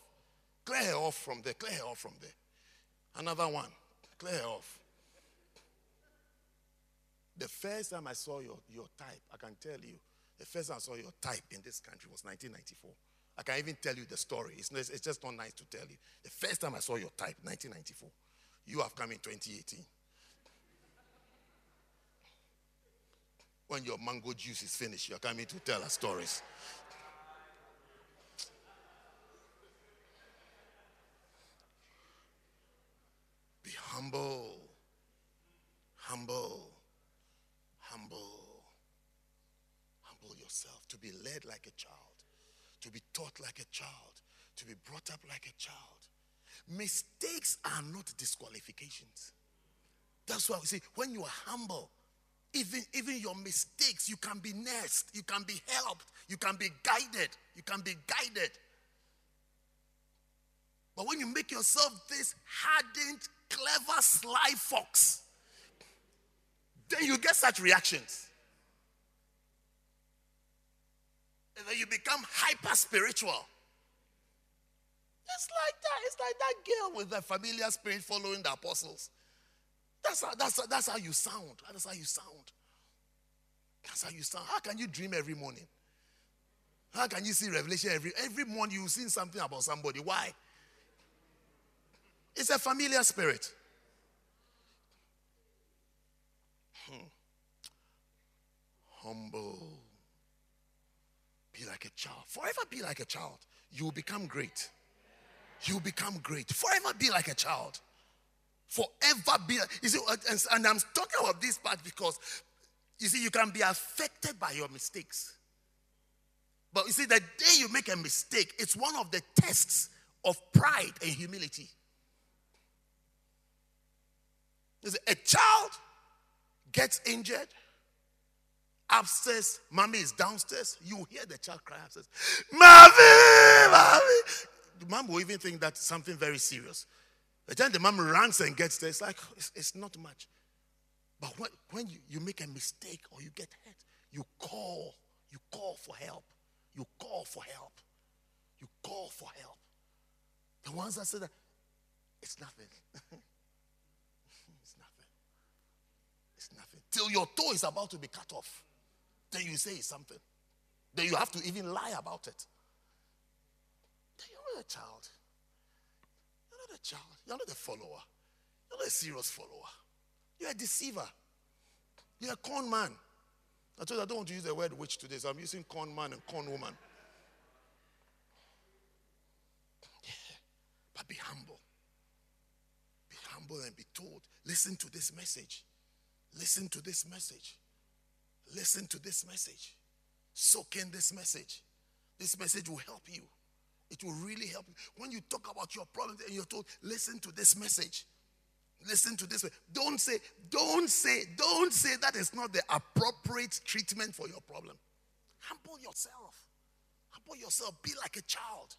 clear her off from there, clear her off from there. Another one, clear her off. The first time I saw your, your type, I can tell you, the first time I saw your type in this country was 1994. I can even tell you the story. It's, it's just not nice to tell you. The first time I saw your type, 1994. You have come in 2018. When your mango juice is finished, you're coming to tell us stories. Be humble. Humble. Humble. Humble yourself to be led like a child, to be taught like a child, to be brought up like a child. Mistakes are not disqualifications. That's why we say when you are humble, even, even your mistakes, you can be nursed, you can be helped, you can be guided, you can be guided. But when you make yourself this hardened, clever, sly fox, then you get such reactions. And then you become hyper spiritual. It's like that. It's like that girl with the familiar spirit following the apostles. That's how, that's, that's how you sound. That's how you sound. That's how you sound. How can you dream every morning? How can you see revelation every every morning? You see something about somebody. Why? It's a familiar spirit. Humble. Be like a child. Forever be like a child. You will become great you will become great. Forever be like a child. Forever be. You and, and I'm talking about this part because you see, you can be affected by your mistakes. But you see, the day you make a mistake, it's one of the tests of pride and humility. See, a child gets injured upstairs, mommy is downstairs. You hear the child cry upstairs, Mommy, Mommy the mom will even think that's something very serious. The time the mom runs and gets there, it's like, it's, it's not much. But when, when you, you make a mistake or you get hurt, you call. You call for help. You call for help. You call for help. The ones that say that, it's nothing. it's nothing. It's nothing. Till your toe is about to be cut off. Then you say something. Then you have to even lie about it Then you're not a child. You're not a child. You're not a follower. You're not a serious follower. You're a deceiver. You're a con man. I told you I don't want to use the word witch today, so I'm using con man and con woman. Yeah. But be humble. Be humble and be told. Listen to this message. Listen to this message. Listen to this message. Soak in this message. This message will help you. It will really help you. When you talk about your problems and you're told, listen to this message. Listen to this. Don't say, don't say, don't say that is not the appropriate treatment for your problem. Humble yourself. Humble yourself. Be like a child.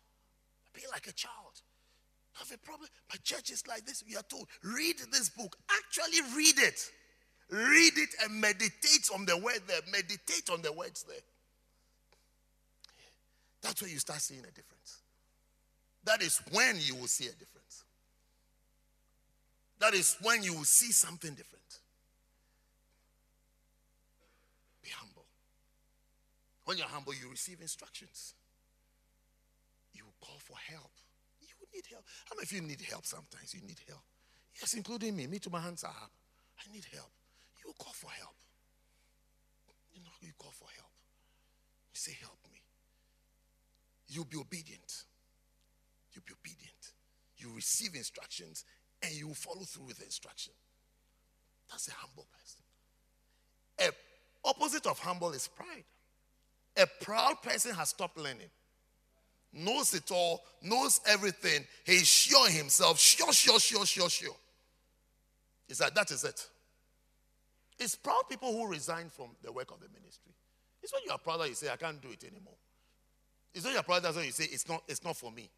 Be like a child. Have a problem. My church is like this. We are told, read this book. Actually, read it. Read it and meditate on the word there. Meditate on the words there. That's where you start seeing a difference. That is when you will see a difference. That is when you will see something different. Be humble. When you're humble, you receive instructions. You call for help. You need help. How many of you need help sometimes? You need help. Yes, including me. Me too, my hands are up. I need help. You call for help. You know, you call for help. You say, Help me. You'll be obedient you be obedient. You receive instructions and you follow through with the instruction. That's a humble person. A opposite of humble is pride. A proud person has stopped learning. Knows it all, knows everything. He's sure himself, sure, sure, sure, sure, sure. Is that that is it? It's proud people who resign from the work of the ministry. It's when you are proud that you say, I can't do it anymore. It's when you're proud that you say, it's not, it's not for me.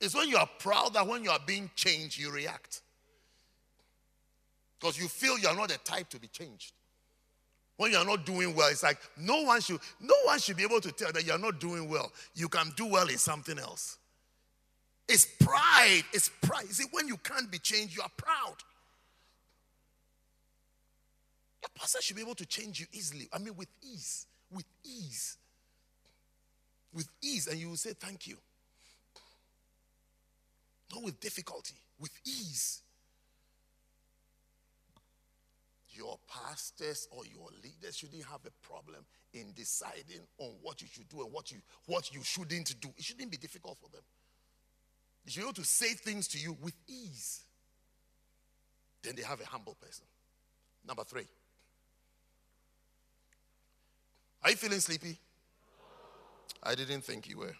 It's when you are proud that when you are being changed, you react. Because you feel you are not the type to be changed. When you are not doing well, it's like no one should no one should be able to tell that you are not doing well. You can do well in something else. It's pride. It's pride. See, when you can't be changed, you are proud. Your pastor should be able to change you easily. I mean, with ease. With ease. With ease. And you will say, Thank you. Not with difficulty, with ease. Your pastors or your leaders shouldn't have a problem in deciding on what you should do and what you what you shouldn't do. It shouldn't be difficult for them. They should be able to say things to you with ease. Then they have a humble person. Number three. Are you feeling sleepy? I didn't think you were.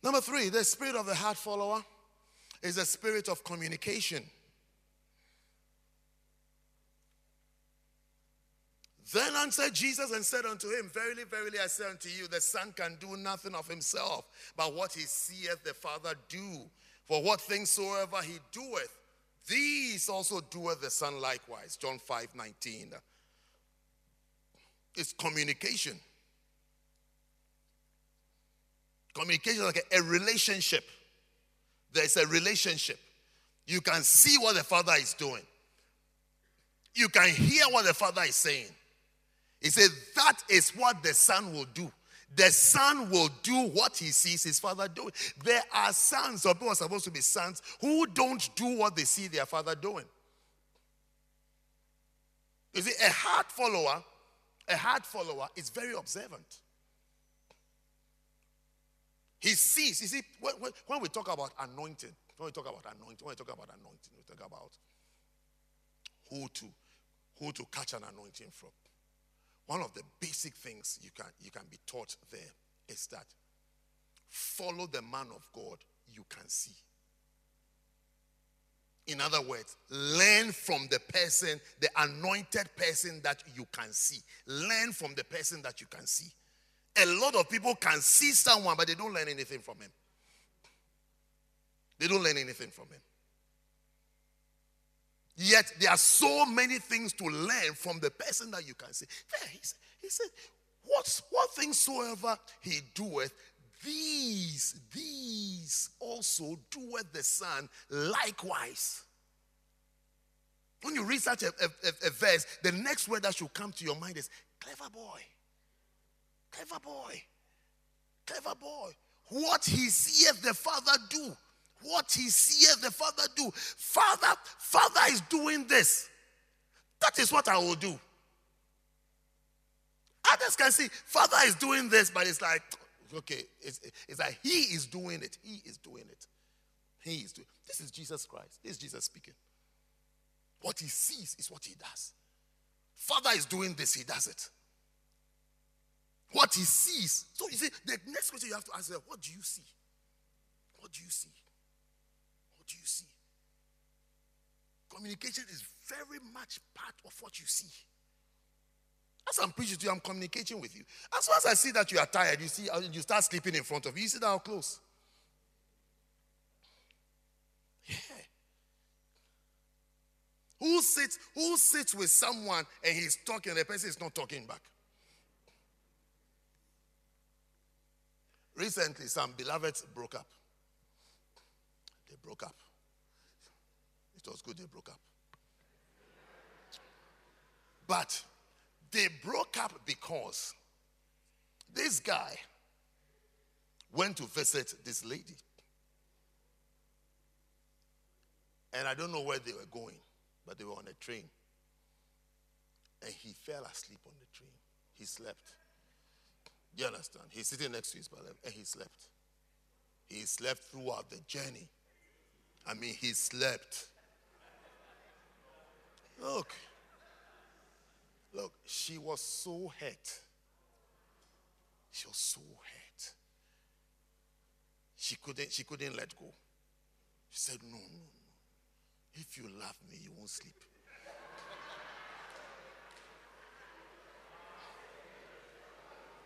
Number three, the spirit of the heart follower is a spirit of communication. Then answered Jesus and said unto him, Verily, verily, I say unto you, the Son can do nothing of himself, but what he seeth the Father do. For what things soever he doeth, these also doeth the Son likewise. John 5 19. It's communication. Communication like a, a relationship. There's a relationship. You can see what the Father is doing, you can hear what the Father is saying. He said, That is what the Son will do. The son will do what he sees his father doing. There are sons, or people are supposed to be sons, who don't do what they see their father doing. You see, a hard follower, a hard follower is very observant. He sees. You see, when, when, when we talk about anointing, when we talk about anointing, when we talk about anointing, we talk about who to who to catch an anointing from. One of the basic things you can, you can be taught there is that follow the man of God you can see. In other words, learn from the person, the anointed person that you can see. Learn from the person that you can see. A lot of people can see someone, but they don't learn anything from him. They don't learn anything from him. Yet there are so many things to learn from the person that you can see. There, he said, he said what, what things soever he doeth, these, these also doeth the Son likewise. When you read such a, a, a, verse, the next word that should come to your mind is clever boy. Clever boy. Clever boy. What he seeth the Father do what he sees the Father do. Father, Father is doing this. That is what I will do. Others can see Father is doing this, but it's like, okay, it's, it's like He is doing it. He is doing it. He is doing. This is Jesus Christ. This is Jesus speaking. What He sees is what He does. Father is doing this. He does it. What He sees. So you see, the next question you have to ask is, what do you see? What do you see? You see? Communication is very much part of what you see. As I'm preaching to you, I'm communicating with you. As soon as I see that you are tired, you see, uh, you start sleeping in front of you. You see that how close? Yeah. Who sits, who sits with someone and he's talking, and the person is not talking back? Recently, some beloveds broke up. Broke up. It was good they broke up. But they broke up because this guy went to visit this lady. And I don't know where they were going, but they were on a train. And he fell asleep on the train. He slept. You understand? He's sitting next to his brother and he slept. He slept throughout the journey. I mean, he slept. Look. Look, she was so hurt. She was so hurt. She couldn't, she couldn't let go. She said, No, no, no. If you love me, you won't sleep.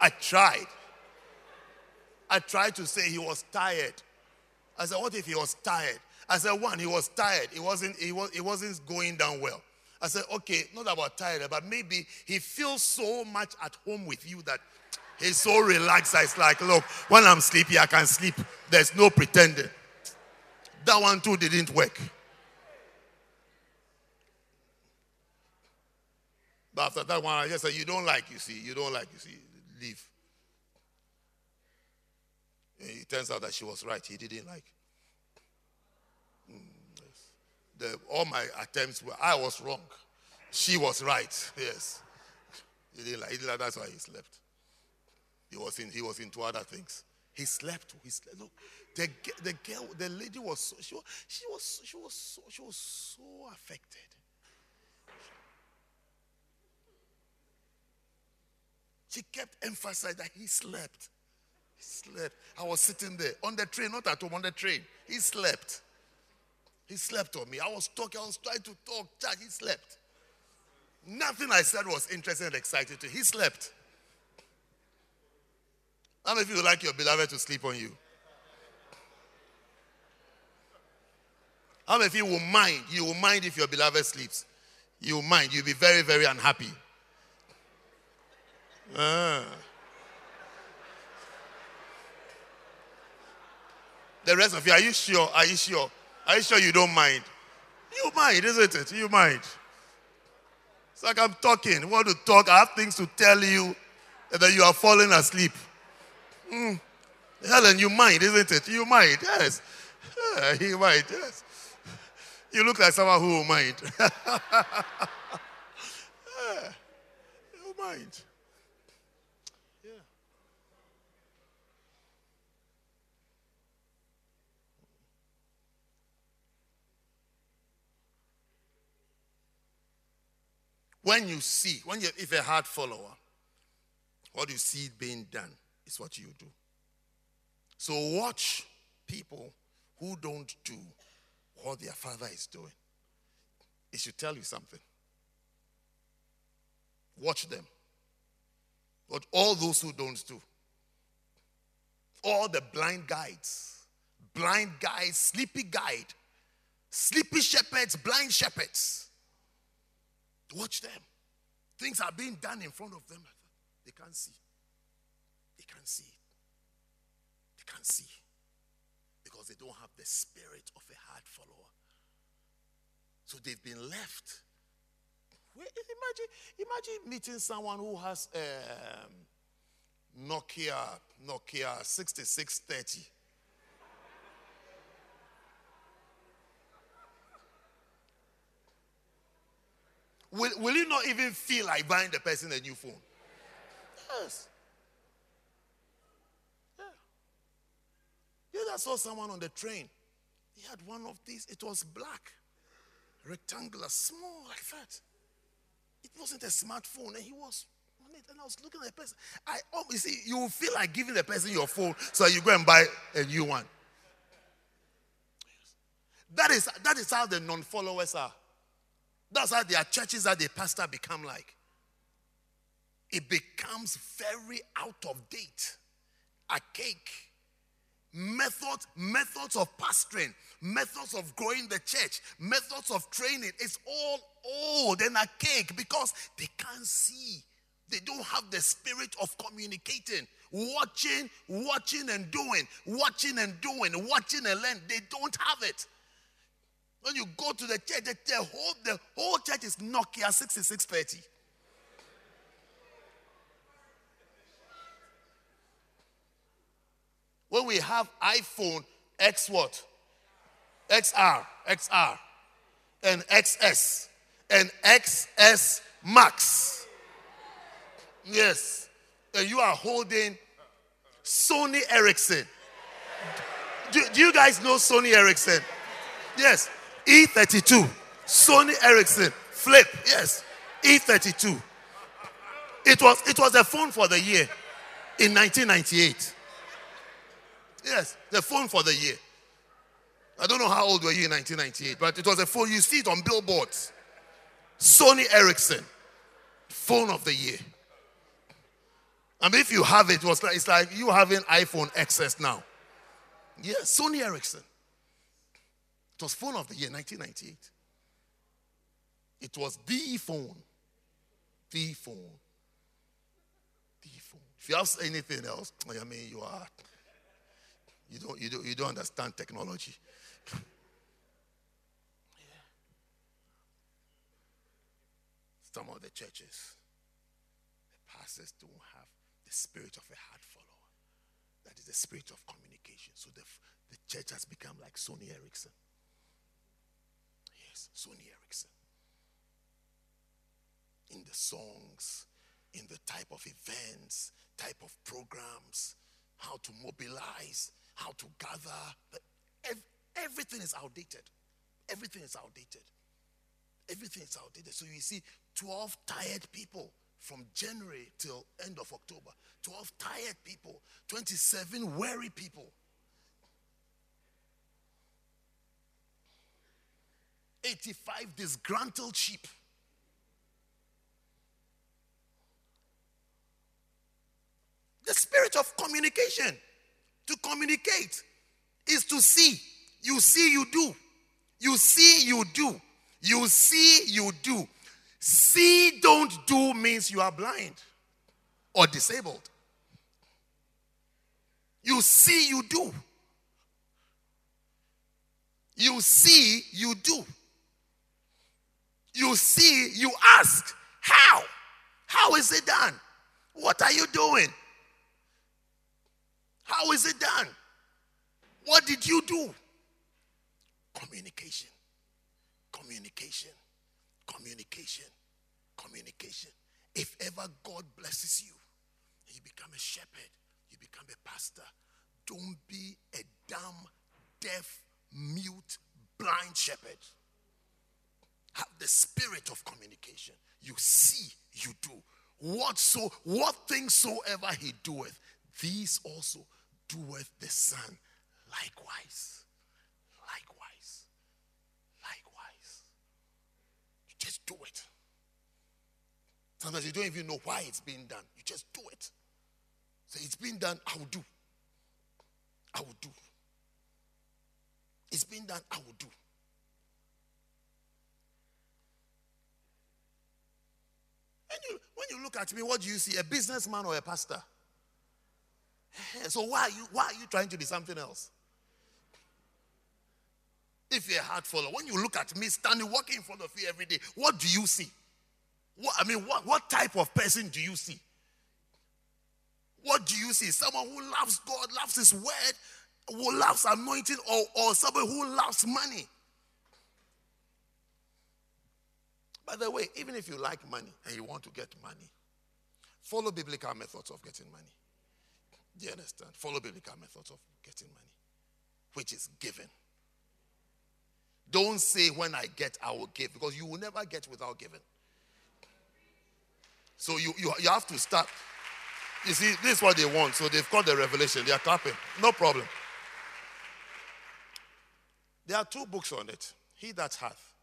I tried. I tried to say he was tired. I said, What if he was tired? I said, One, he was tired. He wasn't, he, was, he wasn't going down well. I said, Okay, not about tired, but maybe he feels so much at home with you that he's so relaxed. It's like, Look, when I'm sleepy, I can sleep. There's no pretending. That one too didn't work. But after that one, I just said, You don't like, you see, you don't like, you see, leave. It turns out that she was right. He didn't like. The, all my attempts were, I was wrong. She was right. Yes. He didn't like, he didn't like that's why he slept. He was, in, he was into other things. He slept. He slept. Look, the, the girl, the lady was so, she was, she was, she was so, she was so affected. She kept emphasizing that he slept. He slept. I was sitting there on the train, not at home, on the train. He slept. He slept on me. I was talking, I was trying to talk. He slept. Nothing I said was interesting and exciting to him. He slept. How many of you would like your beloved to sleep on you? How many of you will mind? You will mind if your beloved sleeps. You will mind. You'll be very, very unhappy. Ah. The rest of you, are you sure? Are you sure? Are you sure you don't mind? You mind, isn't it? You mind. It's like I'm talking. I want to talk. I have things to tell you, then you are falling asleep. Mm. Helen, you mind, isn't it? You mind, yes. Yeah, you mind, yes. You look like someone who will mind. yeah, you mind. When you see, when you if a hard follower, what you see being done is what you do. So watch people who don't do what their father is doing. It should tell you something. Watch them. But all those who don't do, all the blind guides, blind guides, sleepy guide, sleepy shepherds, blind shepherds Watch them. Things are being done in front of them. They can't see. They can't see. They can't see. Because they don't have the spirit of a hard follower. So they've been left. Imagine, imagine meeting someone who has um, Nokia, Nokia 6630. Will, will you not even feel like buying the person a new phone? Yes. Yeah. Yeah, I saw someone on the train. He had one of these. It was black, rectangular, small like that. It wasn't a smartphone, and he was on it. And I was looking at the person. I, oh, you see, you will feel like giving the person your phone, so you go and buy a new one. That is that is how the non-followers are. That's how their churches that they pastor become like. It becomes very out of date. A cake. Methods, methods of pastoring, methods of growing the church, methods of training. It's all old and a cake because they can't see. They don't have the spirit of communicating, watching, watching and doing, watching and doing, watching and learn. They don't have it. When you go to the church, the, the, whole, the whole church is Nokia 6630. When we have iPhone X what? XR, XR, and XS, and XS Max. Yes. And you are holding Sony Ericsson. Do, do you guys know Sony Ericsson? Yes. E32, Sony Ericsson, flip, yes, E32. It was, it was a phone for the year in 1998. Yes, the phone for the year. I don't know how old were you in 1998, but it was a phone. You see it on billboards. Sony Ericsson, phone of the year. Mean, if you have it, it was like, it's like you having iPhone XS now. Yes, Sony Ericsson. It was phone of the year, 1998. It was the phone. The phone. The phone. If you have anything else, I mean, you are. You don't, you don't, you don't understand technology. Some of the churches, the pastors don't have the spirit of a hard follower. That is the spirit of communication. So the, the church has become like Sony Ericsson. Yes, Sony Ericsson. In the songs, in the type of events, type of programs, how to mobilize, how to gather. Everything is outdated. Everything is outdated. Everything is outdated. So you see 12 tired people from January till end of October. 12 tired people, 27 weary people. 85 disgruntled sheep. The spirit of communication. To communicate is to see. You see, you do. You see, you do. You see, you do. See, don't do means you are blind or disabled. You see, you do. You see, you do. You see, you ask, how? How is it done? What are you doing? How is it done? What did you do? Communication. Communication. Communication. Communication. If ever God blesses you, you become a shepherd, you become a pastor, don't be a dumb, deaf, mute, blind shepherd. Have the spirit of communication. You see, you do. What so what things soever he doeth, these also doeth the Son likewise. Likewise. Likewise. You just do it. Sometimes you don't even know why it's being done. You just do it. Say, it's been done, I will do. I will do. It's been done, I will do. When you, when you look at me, what do you see? A businessman or a pastor? Eh, so why are you why are you trying to be something else? If you're a hard follower, when you look at me standing walking in front of you every day, what do you see? What, I mean, what, what type of person do you see? What do you see? Someone who loves God, loves His word, who loves anointing, or, or someone who loves money. By the way, even if you like money and you want to get money, follow biblical methods of getting money. Do you understand? Follow biblical methods of getting money, which is giving. Don't say, when I get, I will give, because you will never get without giving. So you, you, you have to start. You see, this is what they want. So they've got the revelation. They are clapping. No problem. There are two books on it. He that hath.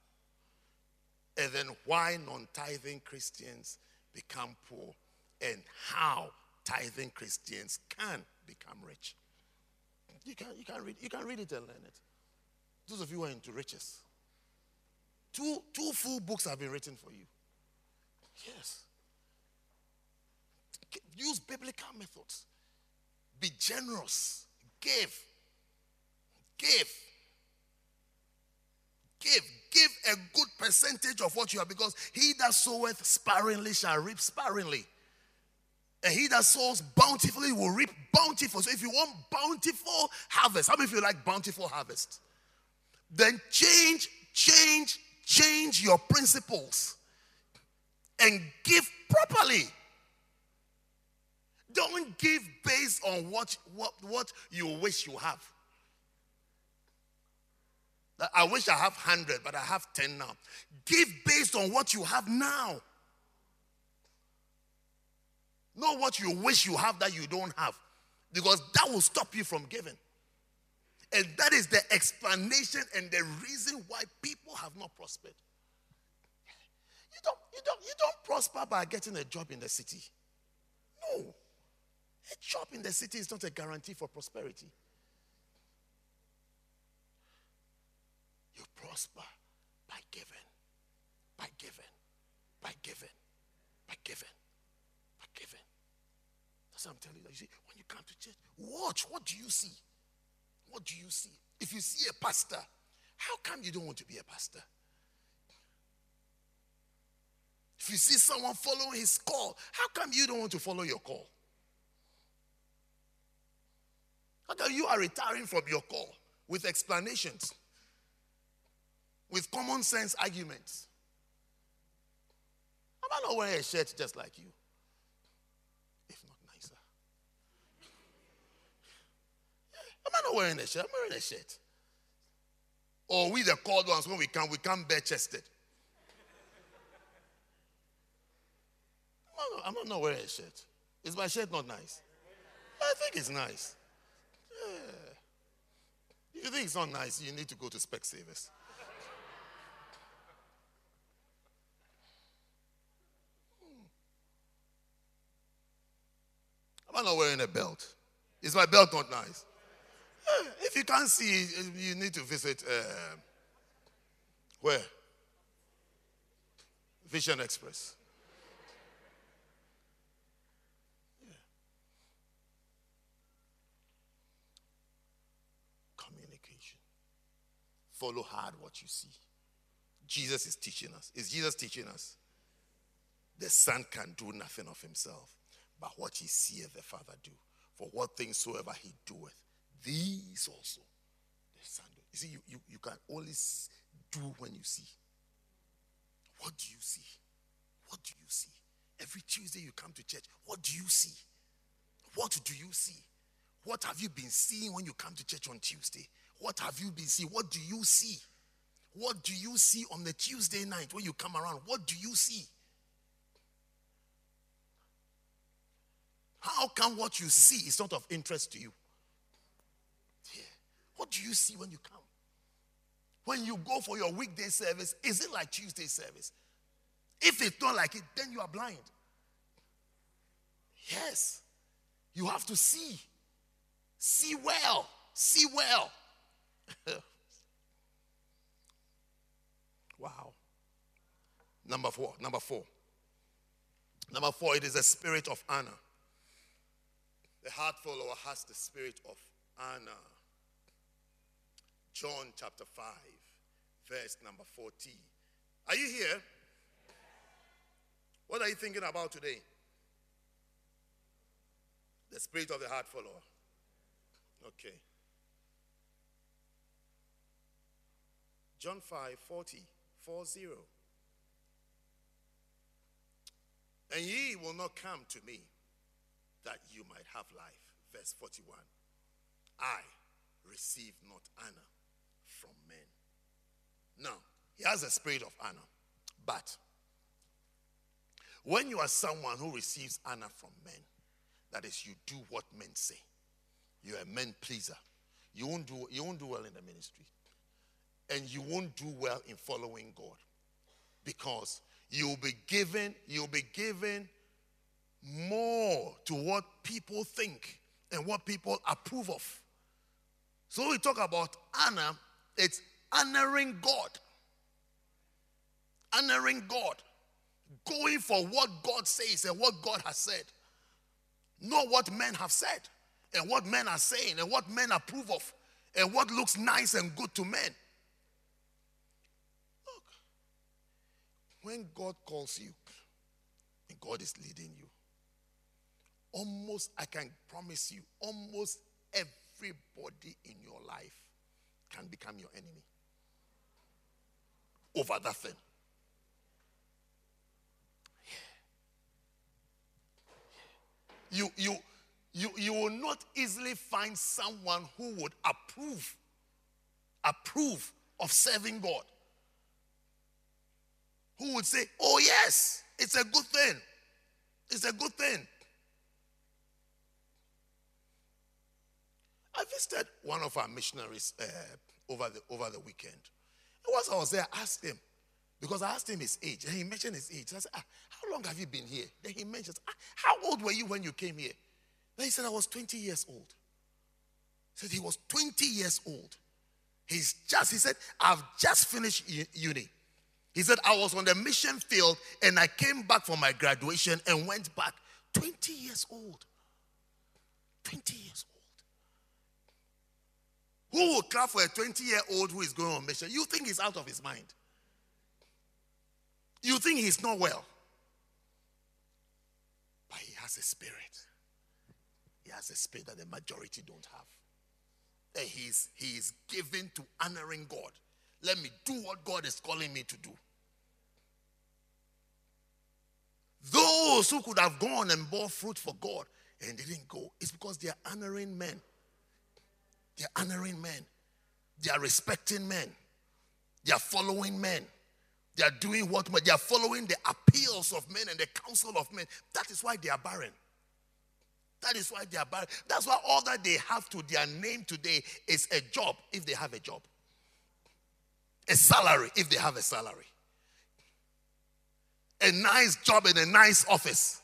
And then why non tithing Christians become poor and how tithing Christians can become rich. You can, you can, read, you can read it and learn it. Those of you who are into riches. Two, two full books have been written for you. Yes. Use biblical methods. Be generous. Give. Give. Give. Give a good percentage of what you have because he that soweth sparingly shall reap sparingly. And he that sows bountifully will reap bountiful. So if you want bountiful harvest, how many of you like bountiful harvest? Then change, change, change your principles and give properly. Don't give based on what, what, what you wish you have. I wish I have 100, but I have 10 now. Give based on what you have now. Not what you wish you have that you don't have. Because that will stop you from giving. And that is the explanation and the reason why people have not prospered. You don't, you don't, you don't prosper by getting a job in the city. No. A job in the city is not a guarantee for prosperity. You prosper by giving, by giving, by giving, by giving, by giving. That's what I'm telling you. You see, when you come to church, watch. What do you see? What do you see? If you see a pastor, how come you don't want to be a pastor? If you see someone following his call, how come you don't want to follow your call? How come you are retiring from your call with explanations, with common sense arguments? Am I not wearing a shirt just like you? If not nicer. Am I not wearing a shirt? I'm wearing a shirt. Or we, the called ones, when we come, we come bare chested. I'm not wearing a shirt. Is my shirt not nice? I think it's nice. Yeah. You think it's not nice, you need to go to Specsavers. Am I not wearing a belt? Is my belt not nice? If you can't see, you need to visit uh, where? Vision Express. Communication. Follow hard what you see. Jesus is teaching us. Is Jesus teaching us? The Son can do nothing of himself, what he seeth the Father do. For what things soever he doeth, these also the Son do. You see, you, you, you can only do when you see. What do you see? What do you see? Every Tuesday you come to church, what do you see? What do you see? What have you been seeing when you come to church on Tuesday? What have you been seeing? What do you see? What do you see on the Tuesday night when you come around? What do you see? How come what you see is not of interest to you? Yeah. What do you see when you come? When you go for your weekday service, is it like Tuesday service? If it's not like it, then you are blind. Yes. You have to see. See well. See well. wow. Number four. Number four. Number four, it is a spirit of honor. The heart follower has the spirit of honor. John chapter 5, verse number 14. Are you here? What are you thinking about today? The spirit of the heart follower. Okay. John 5 40, 40. And ye will not come to me that you might have life. Verse 41. I receive not honor from men. Now, he has a spirit of honor. But when you are someone who receives honor from men, that is, you do what men say. You're a men pleaser. You won't do, you won't do well in the ministry and you won't do well in following God because you'll be given you'll be given more to what people think and what people approve of. So we talk about honor, it's honoring God. Honoring God. Going for what God says and what God has said. Not what men have said and what men are saying and what men approve of and what looks nice and good to men. Look, when God calls you and God is leading you, almost, I can promise you, almost everybody in your life can become your enemy over that thing. You, you, you, you will not easily find someone who would approve approve of serving God who would say, Oh, yes, it's a good thing. It's a good thing. I visited one of our missionaries uh, over, the, over the weekend. And once I was there, I asked him, because I asked him his age, and he mentioned his age. I said, ah, How long have you been here? Then he mentioned, ah, How old were you when you came here? Then he said, I was 20 years old. He said he was 20 years old. He's just, he said, I've just finished uni. He said, I was on the mission field and I came back for my graduation and went back 20 years old. 20 years old. Who will clap for a 20 year old who is going on mission? You think he's out of his mind. You think he's not well. But he has a spirit. He has a spirit that the majority don't have. He's, he is given to honoring God. Let me do what God is calling me to do. Those who could have gone and bore fruit for God and didn't go, it's because they are honoring men. They are honoring men. They are respecting men. They are following men. They are doing what they are following the appeals of men and the counsel of men. That is why they are barren. That is why they are barren. That's why all that they have to their name today is a job if they have a job, a salary if they have a salary, a nice job in a nice office,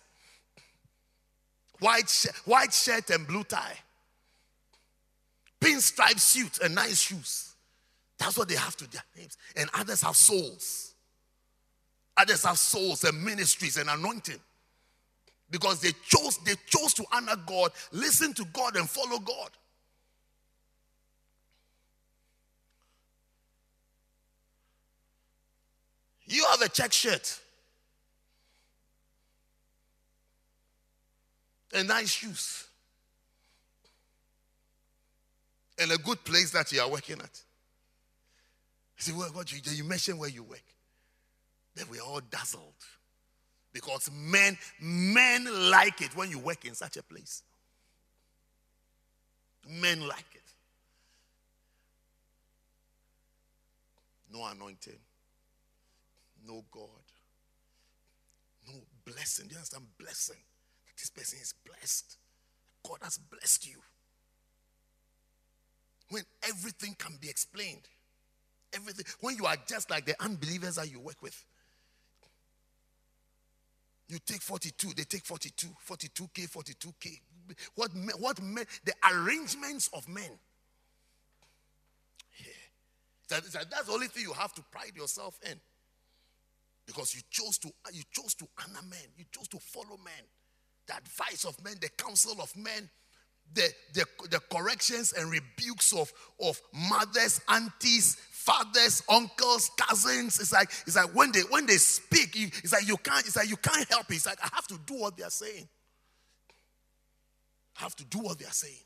white, sh- white shirt and blue tie, pinstripe suit and nice shoes. That's what they have to their names. And others have souls. Others have souls and ministries and anointing. Because they chose, they chose to honor God, listen to God, and follow God. You have a check shirt. And nice shoes. And a good place that you are working at. You say, well, what you, you mentioned where you work. Then we're all dazzled. Because men, men like it when you work in such a place. Men like it. No anointing. No God. No blessing. Do you understand? Blessing. This person is blessed. God has blessed you. When everything can be explained. Everything. When you are just like the unbelievers that you work with. You take 42, they take 42, 42K, 42K. What, what men, the arrangements of men. Yeah. That, that, that's the only thing you have to pride yourself in. Because you chose to you chose to honor men, you chose to follow men, the advice of men, the counsel of men, the, the, the corrections and rebukes of, of mothers, aunties, fathers, uncles, cousins. It's like it's like when they when they speak, it's like you can't. It's like you can't help it. It's like I have to do what they are saying. I have to do what they are saying.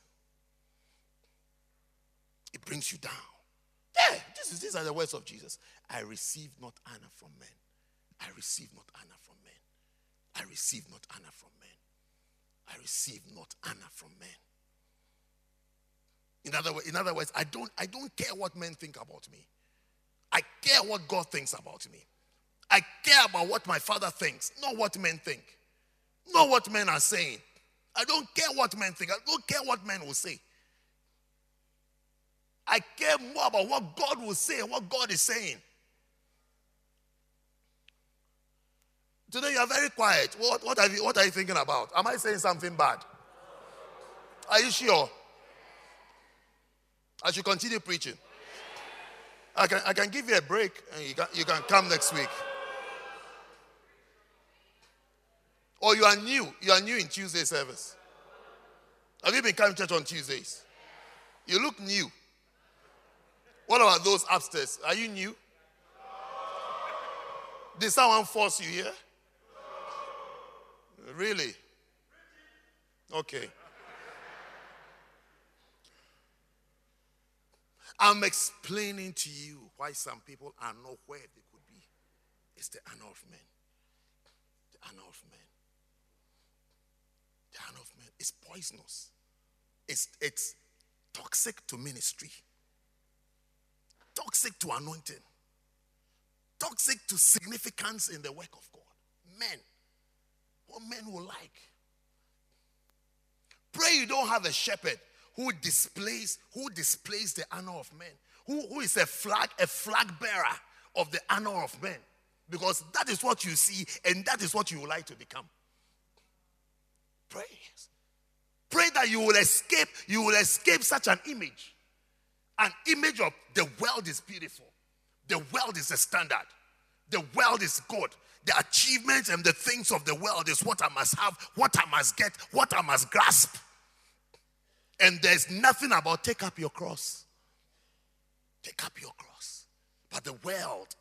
It brings you down. Yeah, this is, these are the words of Jesus. I receive not honor from men. I receive not honor from men. I receive not honor from men. I receive not honor from men. In other, in other words, I don't, I don't care what men think about me. I care what God thinks about me. I care about what my father thinks, not what men think, not what men are saying. I don't care what men think. I don't care what men will say. I care more about what God will say and what God is saying. Today you are very quiet. What, what, are you, what are you thinking about? Am I saying something bad? Are you sure? I should continue preaching. I can, I can give you a break and you can, you can come next week. Or you are new. You are new in Tuesday service. Have you been coming to church on Tuesdays? You look new. What about those upstairs? Are you new? Did someone force you here? Really? Okay. I'm explaining to you why some people are not where they could be. It's the honor. The honor. The honor is poisonous. It's, it's toxic to ministry, toxic to anointing, toxic to significance in the work of God. Men. What men will like. Pray you don't have a shepherd who displays who displays the honor of men, who, who is a flag, a flag bearer of the honor of men. Because that is what you see, and that is what you would like to become. Pray. Pray that you will escape, you will escape such an image. An image of the world is beautiful. The world is a standard. The world is good. The achievements and the things of the world is what I must have, what I must get, what I must grasp. And there's nothing about take up your cross. Take up your cross. But the world,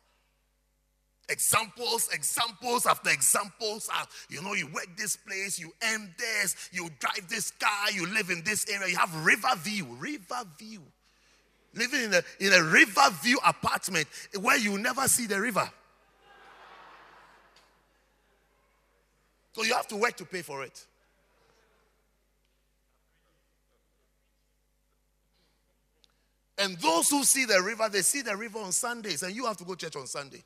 examples, examples after examples. Are, you know, you work this place, you earn this, you drive this car, you live in this area, you have river view, river view. Living in a, in a river view apartment where you never see the river. So you have to work to pay for it. And those who see the river, they see the river on Sundays, and you have to go church on Sunday.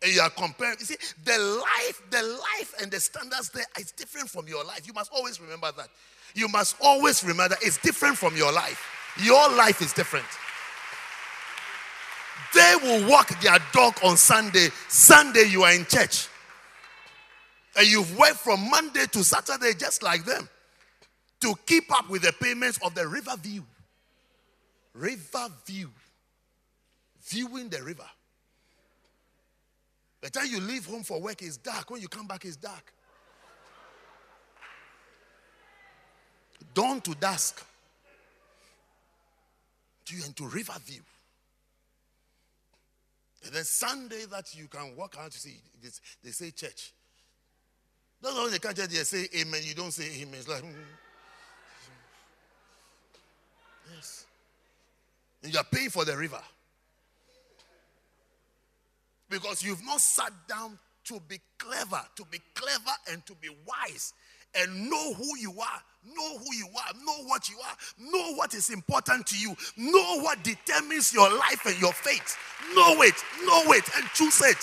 And you are comparing. You see, the life, the life and the standards there is different from your life. You must always remember that. You must always remember it's different from your life. Your life is different. They will walk their dog on Sunday. Sunday, you are in church. And you've worked from Monday to Saturday just like them to keep up with the payments of the river view. River view. Viewing the river. The time you leave home for work, it's dark. When you come back, it's dark. Dawn to dusk. To you into river view. And then Sunday that you can walk out to see, they say church. That's why they can't just say amen. You don't say amen. It's like, mm. yes. And you are paying for the river. Because you've not sat down to be clever, to be clever and to be wise and know who you are, know who you are, know what you are, know what is important to you, know what determines your life and your fate. Know it, know it, and choose it.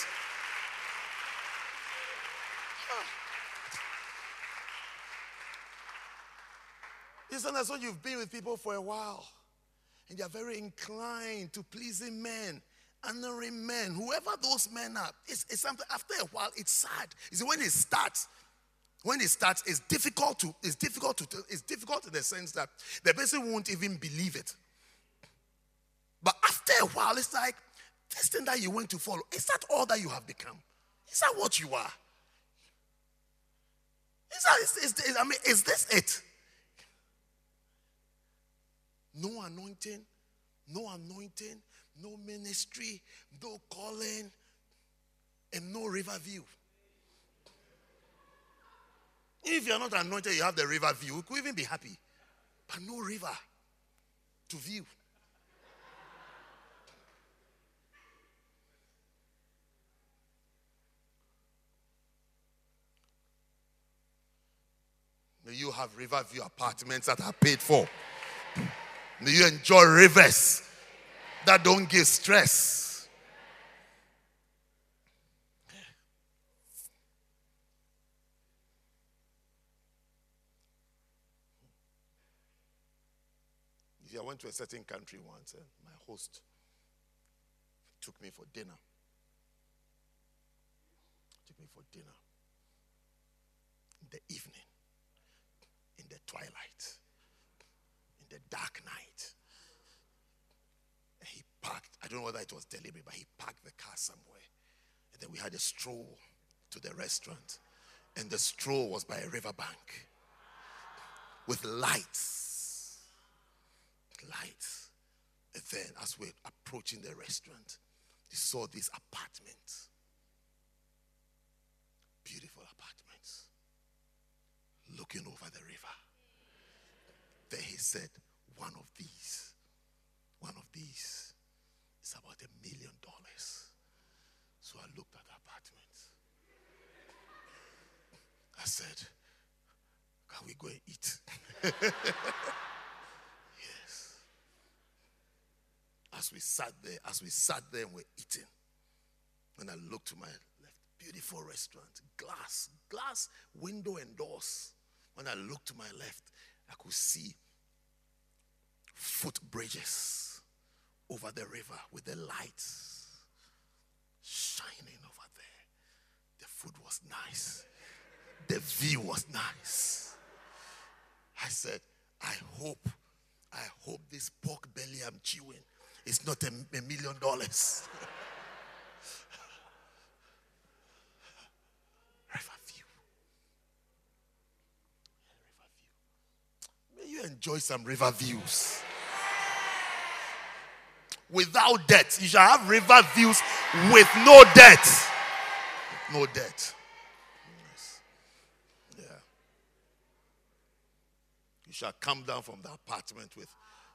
Isn't that so? You've been with people for a while and you're very inclined to pleasing men, honoring men, whoever those men are. It's, it's something, after a while, it's sad. You see, when it starts, when it starts, it's difficult to, it's difficult to, it's difficult in the sense that the person won't even believe it. But after a while, it's like, this thing that you went to follow, is that all that you have become? Is that what you are? Is that, is, is, I mean, is this it? No anointing, no anointing, no ministry, no calling, and no river view. If you're not anointed, you have the river view. You could even be happy. But no river to view. May you have river view apartments that are paid for. May you enjoy rivers that don't give stress. I went to a certain country once, and my host took me for dinner. Took me for dinner in the evening, in the twilight the dark night. And he parked, I don't know whether it was deliberate, but he parked the car somewhere. And then we had a stroll to the restaurant. And the stroll was by a riverbank with lights. Lights. And then, as we're approaching the restaurant, he saw these apartments. Beautiful apartments. Looking over the river. Then he said, One of these, one of these is about a million dollars. So I looked at the apartments. I said, Can we go and eat? yes. As we sat there, as we sat there and we're eating, and I looked to my left, beautiful restaurant, glass, glass window and doors. When I looked to my left, I could see footbridges over the river with the lights shining over there. The food was nice, the view was nice. I said, I hope, I hope this pork belly I'm chewing is not a, a million dollars. May you enjoy some river views. Without debt, you shall have river views with no debt. No debt. Yeah. You shall come down from the apartment with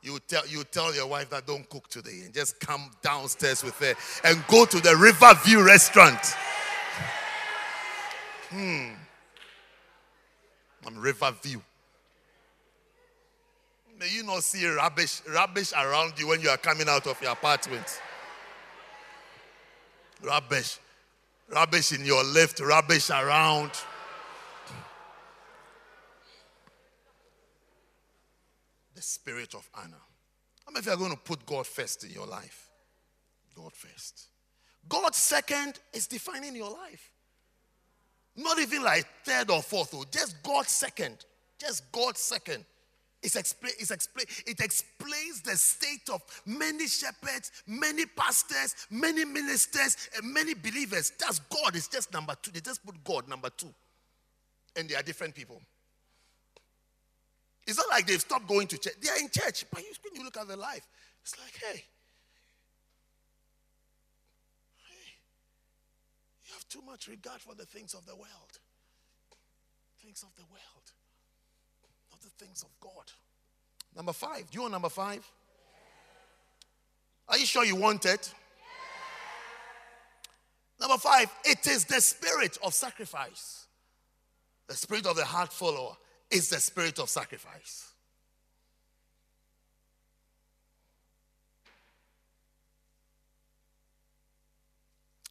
you tell you tell your wife that don't cook today and just come downstairs with her and go to the Riverview restaurant. Hmm. I'm Riverview. May you not see rubbish, rubbish around you when you are coming out of your apartment. Rubbish. Rubbish in your lift, rubbish around. the spirit of honor. How many of you are going to put God first in your life? God first. God second is defining your life. Not even like third or fourth, oh, just God second. Just God second. It's expla- it's it explains the state of many shepherds, many pastors, many ministers, and many believers. That's God. It's just number two. They just put God number two. And they are different people. It's not like they've stopped going to church. They are in church. But you, when you look at their life, it's like, hey, hey, you have too much regard for the things of the world. Things of the world, the things of God. Number five. Do you want number five? Are you sure you want it? Number five, it is the spirit of sacrifice. The spirit of the heart follower is the spirit of sacrifice.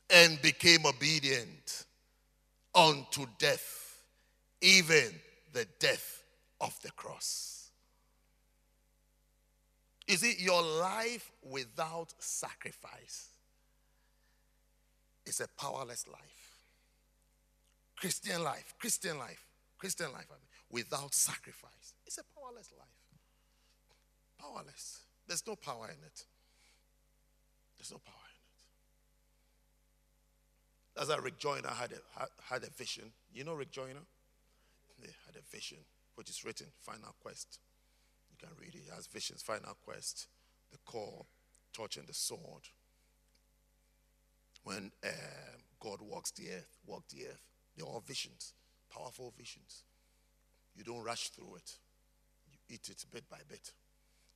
And became obedient unto death, even the death of the cross. Is it your life without sacrifice? Is a powerless life. Christian life, Christian life, Christian life. I mean, without sacrifice. It's a powerless life. Powerless. There's no power in it. There's no power in it. As a Rick Joyner had a, had a vision. You know Rick Joyner? They had a vision, which is written, Final Quest. You can read it. He has visions, Final Quest, the call, torch and the sword. When um, God walks the earth, walk the earth, they're all visions, powerful visions. You don't rush through it, you eat it bit by bit.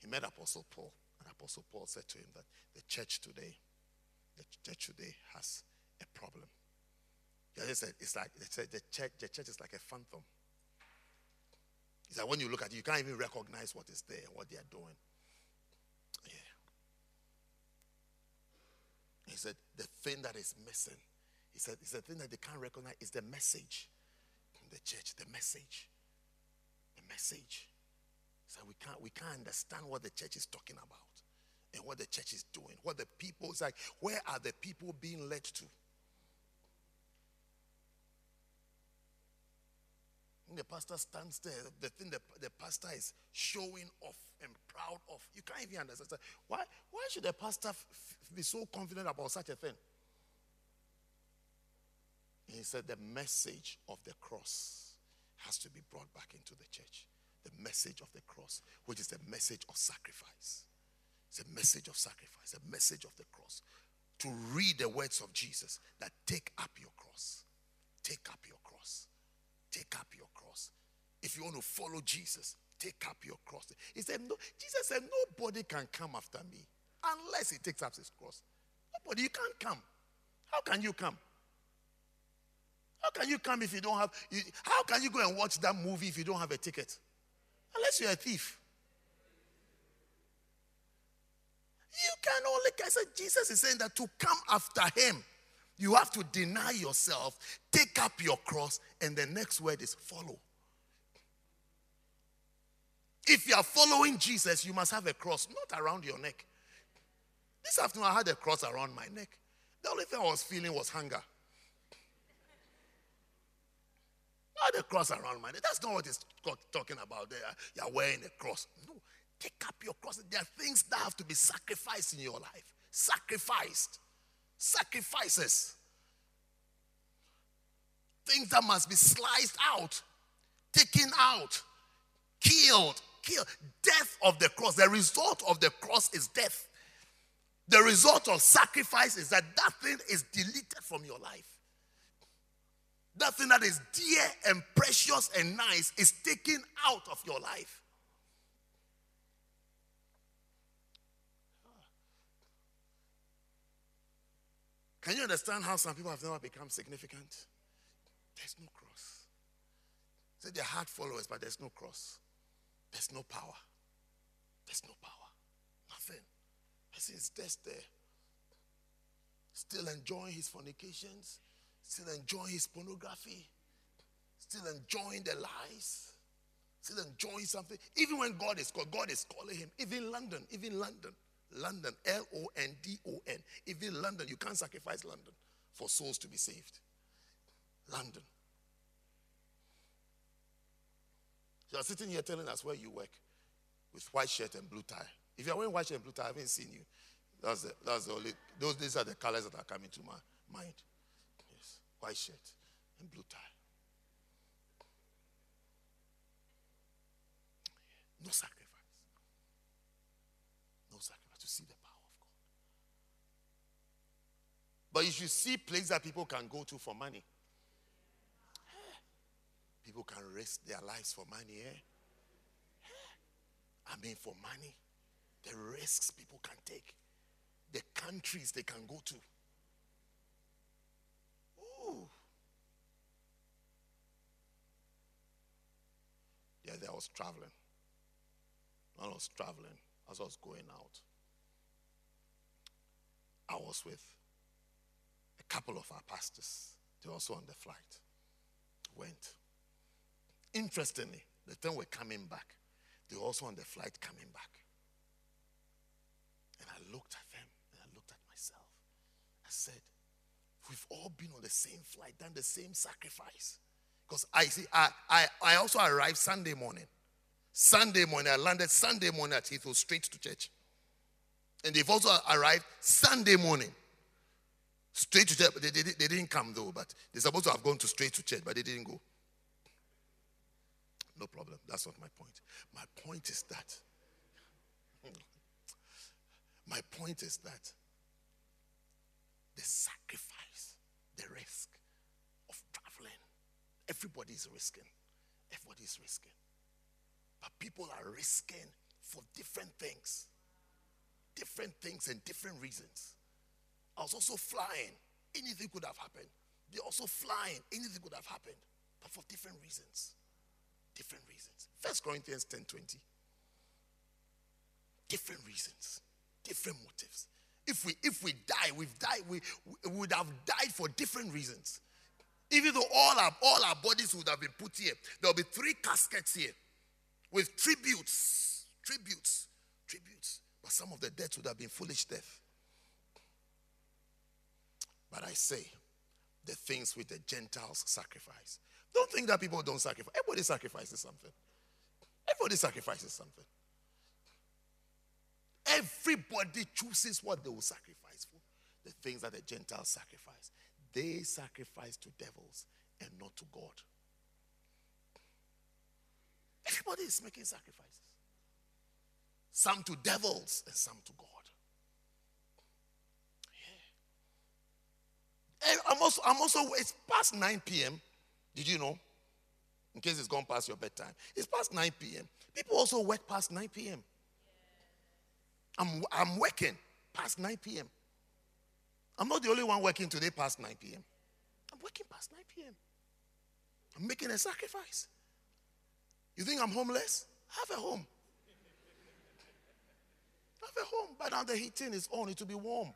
He met Apostle Paul, and Apostle Paul said to him that the church today, the church today has a problem. He said, it's like they said the church, the church is like a phantom. He said, when you look at it, you can't even recognize what is there, what they are doing. Yeah. He said, the thing that is missing, he said, it's the thing that they can't recognize is the message the church, the message The message. So we can't we can't understand what the church is talking about and what the church is doing. What the people is like, where are the people being led to? The pastor stands there, the thing the, the pastor is showing off and proud of, you can't even understand. Why, why should the pastor f- be so confident about such a thing? He said, the message of the cross has to be brought back into the church. The message of the cross, which is the message of sacrifice. It's a message of sacrifice, a message of the cross. To read the words of Jesus that take up your cross. Take up your cross. Take up your cross. If you want to follow Jesus, take up your cross. He said, no, Jesus said, Nobody can come after me unless he takes up his cross. Nobody, you can't come. How can you come? How can you come if you don't have? You, how can you go and watch that movie if you don't have a ticket? Unless you're a thief. You can only, I said, Jesus is saying that to come after him, you have to deny yourself, take up your cross, and the next word is follow. If you are following Jesus, you must have a cross, not around your neck. This afternoon, I had a cross around my neck. The only thing I was feeling was hunger. Had a cross around my neck. That's not what it's talking about there. You're wearing a cross. No, take up your cross. There are things that have to be sacrificed in your life. Sacrificed. Sacrifices. Things that must be sliced out, taken out, killed, killed. Death of the cross. The result of the cross is death. The result of sacrifice is that that thing is deleted from your life. That thing that is dear and precious and nice is taken out of your life. Can you understand how some people have never become significant? There's no cross. Say they're hard followers, but there's no cross. There's no power. There's no power. Nothing. Person is just there. Still enjoying his fornications, still enjoying his pornography, still enjoying the lies, still enjoying something. Even when God is called, God is calling him. Even London, even London, London, L O N D O N. Even London, you can't sacrifice London for souls to be saved. London. You are sitting here telling us where you work with white shirt and blue tie. If you are wearing white shirt and blue tie, I haven't seen you. That's the, that's the only, those, these are the colors that are coming to my mind. Yes, white shirt and blue tie. No sacrifice. See the power of God. But if you should see places that people can go to for money. People can risk their lives for money, eh? I mean, for money. The risks people can take, the countries they can go to. Ooh. Yeah, I was traveling. I was traveling as I was going out. I was with a couple of our pastors. They were also on the flight. Went. Interestingly, the time we're coming back, they were also on the flight coming back. And I looked at them and I looked at myself. I said, We've all been on the same flight, done the same sacrifice. Because I see, I, I, I also arrived Sunday morning. Sunday morning, I landed Sunday morning at Heathrow straight to church. And they've also arrived Sunday morning. Straight to church, they, they, they didn't come though, but they're supposed to have gone to straight to church, but they didn't go. No problem. That's not my point. My point is that. My point is that the sacrifice, the risk of traveling, everybody is risking. Everybody is risking. But people are risking for different things. Different things and different reasons. I was also flying. Anything could have happened. They're also flying. Anything could have happened. But for different reasons. Different reasons. First Corinthians 10 20. Different reasons, different motives. If we if we die, we've died, we, we would have died for different reasons. Even though all our all our bodies would have been put here, there'll be three caskets here with tributes, tributes, tributes. But some of the deaths would have been foolish death. But I say, the things which the Gentiles sacrifice. Don't think that people don't sacrifice. Everybody sacrifices something. Everybody sacrifices something. Everybody chooses what they will sacrifice for. The things that the Gentiles sacrifice. They sacrifice to devils and not to God. Everybody is making sacrifices. Some to devils and some to God. Yeah. I'm also, I'm also, it's past 9 p.m. Did you know? In case it's gone past your bedtime. It's past 9 p.m. People also work past 9 p.m. I'm, I'm working past 9 p.m. I'm not the only one working today past 9 p.m. I'm working past 9 p.m. I'm making a sacrifice. You think I'm homeless? Have a home. Have a home. By now the heating is on, it will be warm.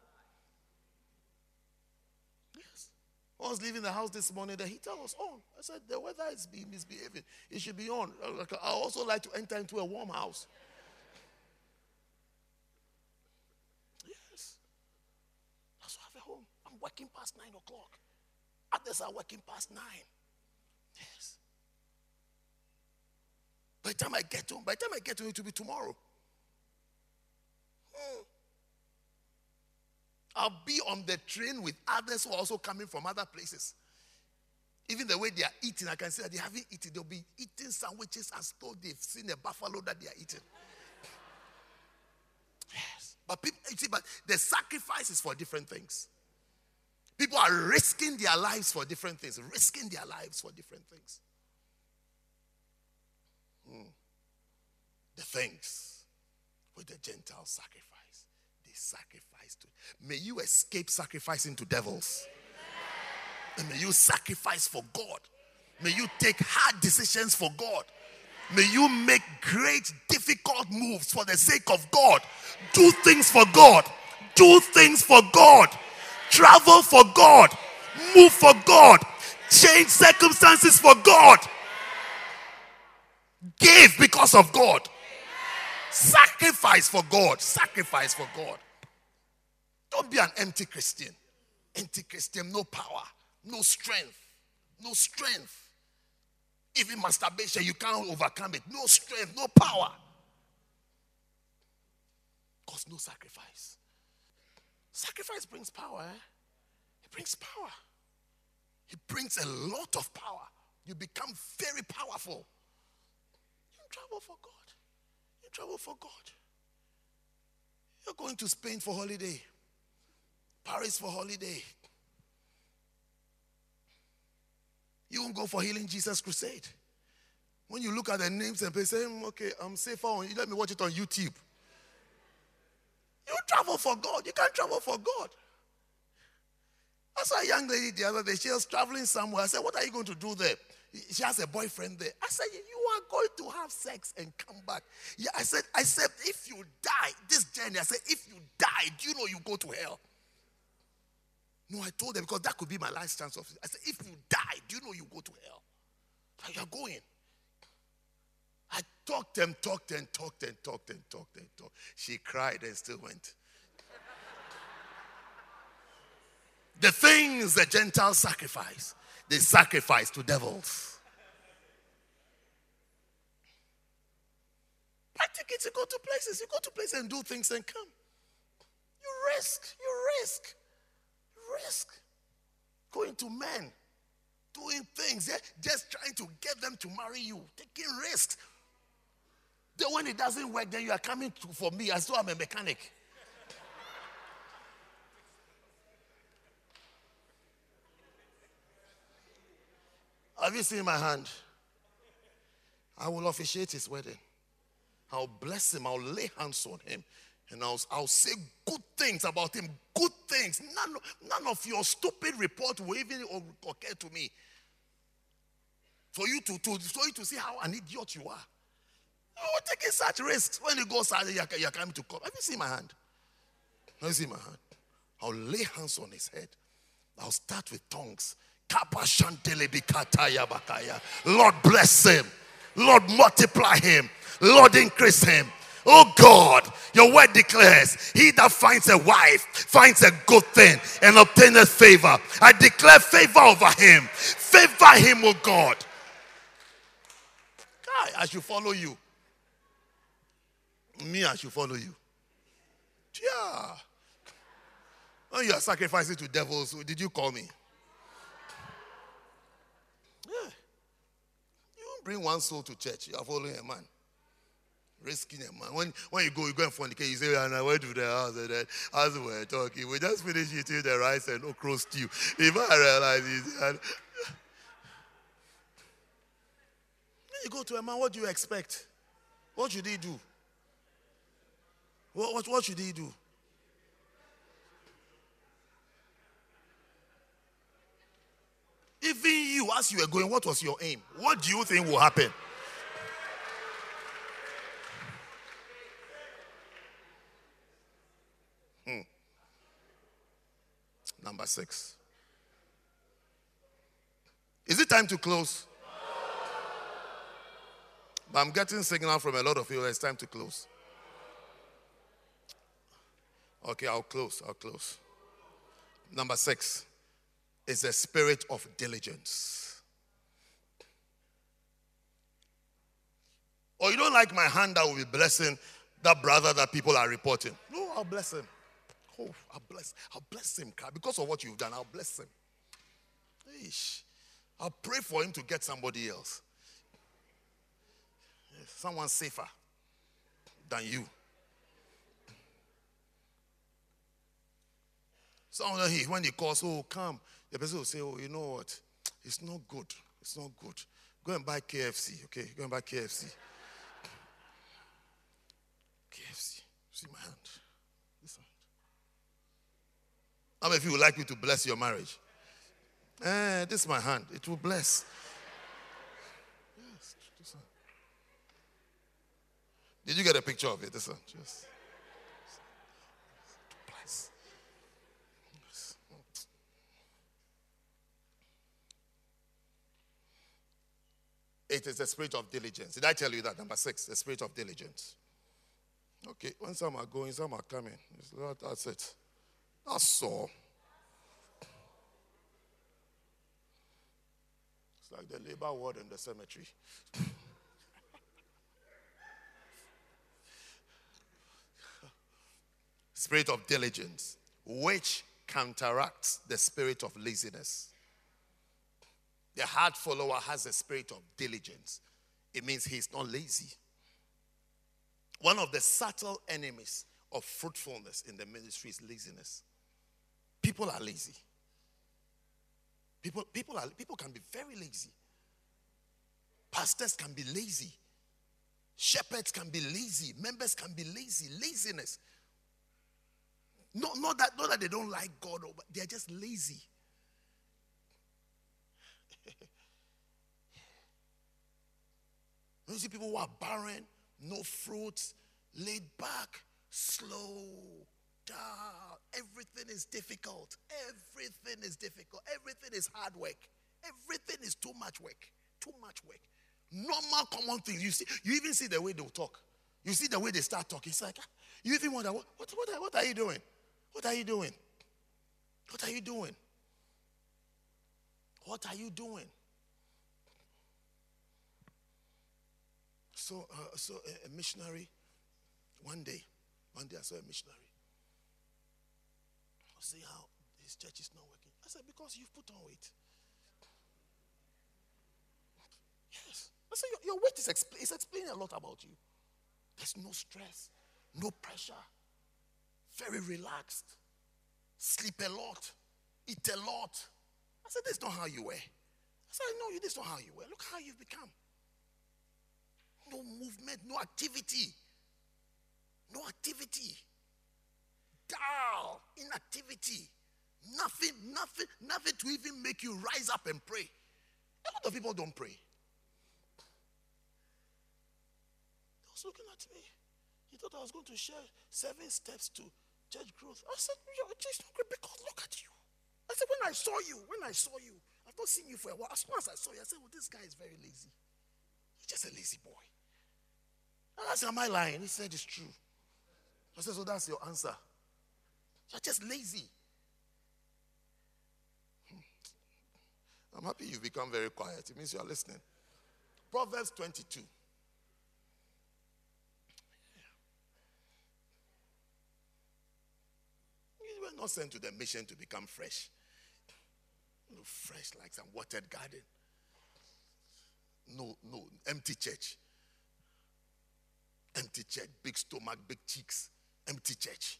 Yes. I was leaving the house this morning, the heater was on. I said, The weather is misbehaving. It should be on. I also like to enter into a warm house. Yes. That's why have a home. I'm working past nine o'clock. Others are working past nine. Yes. By the time I get home, by the time I get home, it will be tomorrow. Hmm. I'll be on the train with others who are also coming from other places. Even the way they are eating, I can see that they haven't eaten. They'll be eating sandwiches as though they've seen a buffalo that they are eating. Yes. But people, you see, but the sacrifice is for different things. People are risking their lives for different things, risking their lives for different things. Hmm. The things with the Gentile sacrifice, they sacrifice to. May you escape sacrificing to devils. And may you sacrifice for God. May you take hard decisions for God. May you make great, difficult moves for the sake of God. Do things for God. Do things for God. Travel for God. Move for God. Change circumstances for God. Give because of God. Sacrifice for God. Sacrifice for God. Don't be an empty Christian. Empty Christian, no power, no strength, no strength. Even masturbation, you can't overcome it. No strength, no power. Because no sacrifice. Sacrifice brings power. Eh? It brings power. It brings a lot of power. You become very powerful. You travel for God. You travel for God. You're going to Spain for holiday, Paris for holiday. You won't go for Healing Jesus Crusade. When you look at the names and say, hmm, okay, I'm safer on, let me watch it on YouTube. You travel for God. You can't travel for God. I saw a young lady the other day. She was traveling somewhere. I said, What are you going to do there? She has a boyfriend there. I said, You are going to have sex and come back. Yeah, I said, I said, if you die, this journey, I said, if you die, do you know you go to hell? No, I told them because that could be my last chance of I said, if you die, do you know you go to hell? You're going. I talked and talked and talked and talked and talked and talked. She cried and still went. the things the Gentiles sacrifice, they sacrifice to devils. Tickets, you go to places, you go to places and do things and come. You risk, you risk, you risk. Going to men, doing things, just trying to get them to marry you, taking risks. Then when it doesn't work, then you are coming to, for me as though I'm a mechanic. Have you seen my hand? I will officiate his wedding. I'll bless him. I'll lay hands on him. And I'll, I'll say good things about him. Good things. None, none of your stupid report will even occur to me. For you to, to, for you to see how an idiot you are. Oh, taking such risks. When you go outside, you're, you're coming to come. Have you seen my hand? Have you seen my hand? I'll lay hands on his head. I'll start with tongues. Lord bless him. Lord multiply him. Lord increase him. Oh God, your word declares, He that finds a wife finds a good thing and obtaineth favor. I declare favor over him. Favor him, oh God. I should follow you. Me, I should follow you. Yeah. When you are sacrificing to devils, did you call me? Yeah. You bring one soul to church, you are following a man. Risking a man. When, when you go, you go and fornicate, you say, and I went to the house and then as we were talking, we just finished eating the rice and okra stew. If I realize it, and you go to a man, what do you expect? What should he do? What, what, what should he do? Even you, as you were going, what was your aim? What do you think will happen? Hmm. Number six. Is it time to close? But I'm getting signal from a lot of you. It's time to close. Okay, I'll close. I'll close. Number six is a spirit of diligence. Or oh, you don't like my hand that will be blessing that brother that people are reporting. No, I'll bless him. Oh, I'll bless, I'll bless him. Because of what you've done, I'll bless him. Eesh. I'll pray for him to get somebody else. Someone safer than you. Someone he when he calls, oh come, the person will say, oh you know what, it's not good. It's not good. Go and buy KFC, okay? Go and buy KFC. KFC. See my hand. This hand. How many of you would like me to bless your marriage? Eh, this is my hand. It will bless. Yes. Did you get a picture of it? This one. Just. It is the spirit of diligence. Did I tell you that? Number six, the spirit of diligence. Okay, when some are going, some are coming. That's it. That's all. It's like the labor ward in the cemetery. spirit of diligence, which counteracts the spirit of laziness. The hard follower has a spirit of diligence. It means he's not lazy. One of the subtle enemies of fruitfulness in the ministry is laziness. People are lazy. People, people, are, people can be very lazy. Pastors can be lazy. Shepherds can be lazy. Members can be lazy. Laziness. Not, not, that, not that they don't like God, but they're just lazy. You see people who are barren, no fruits, laid back, slow, down. Everything is difficult. Everything is difficult. Everything is hard work. Everything is too much work. Too much work. Normal common things. You see, you even see the way they talk. You see the way they start talking. It's like ah, you even wonder what, what, what, what are you doing? What are you doing? What are you doing? What are you doing? So, uh, so a, a missionary, one day, one day I saw a missionary I see how his church is not working. I said, because you've put on weight. Yes. I said, your, your weight is, expl- explaining a lot about you. There's no stress, no pressure, very relaxed, sleep a lot, eat a lot. I said, this is not how you were. I said, no, you. this is not how you were. Look how you've become. No movement, no activity. No activity dull, inactivity. Nothing, nothing, nothing to even make you rise up and pray. A lot of people don't pray. He was looking at me. He thought I was going to share seven steps to church growth. I said, not great because look at you. I said, When I saw you, when I saw you, I've not seen you for a while. As soon as I saw you, I said, Well, this guy is very lazy. He's just a lazy boy. I said, Am I lying? He said, It's true. I said, So that's your answer. You're just lazy. Hmm. I'm happy you've become very quiet. It means you are listening. Proverbs 22. You were not sent to the mission to become fresh. Fresh like some watered garden. No, no, empty church. Empty church, big stomach, big cheeks, empty church.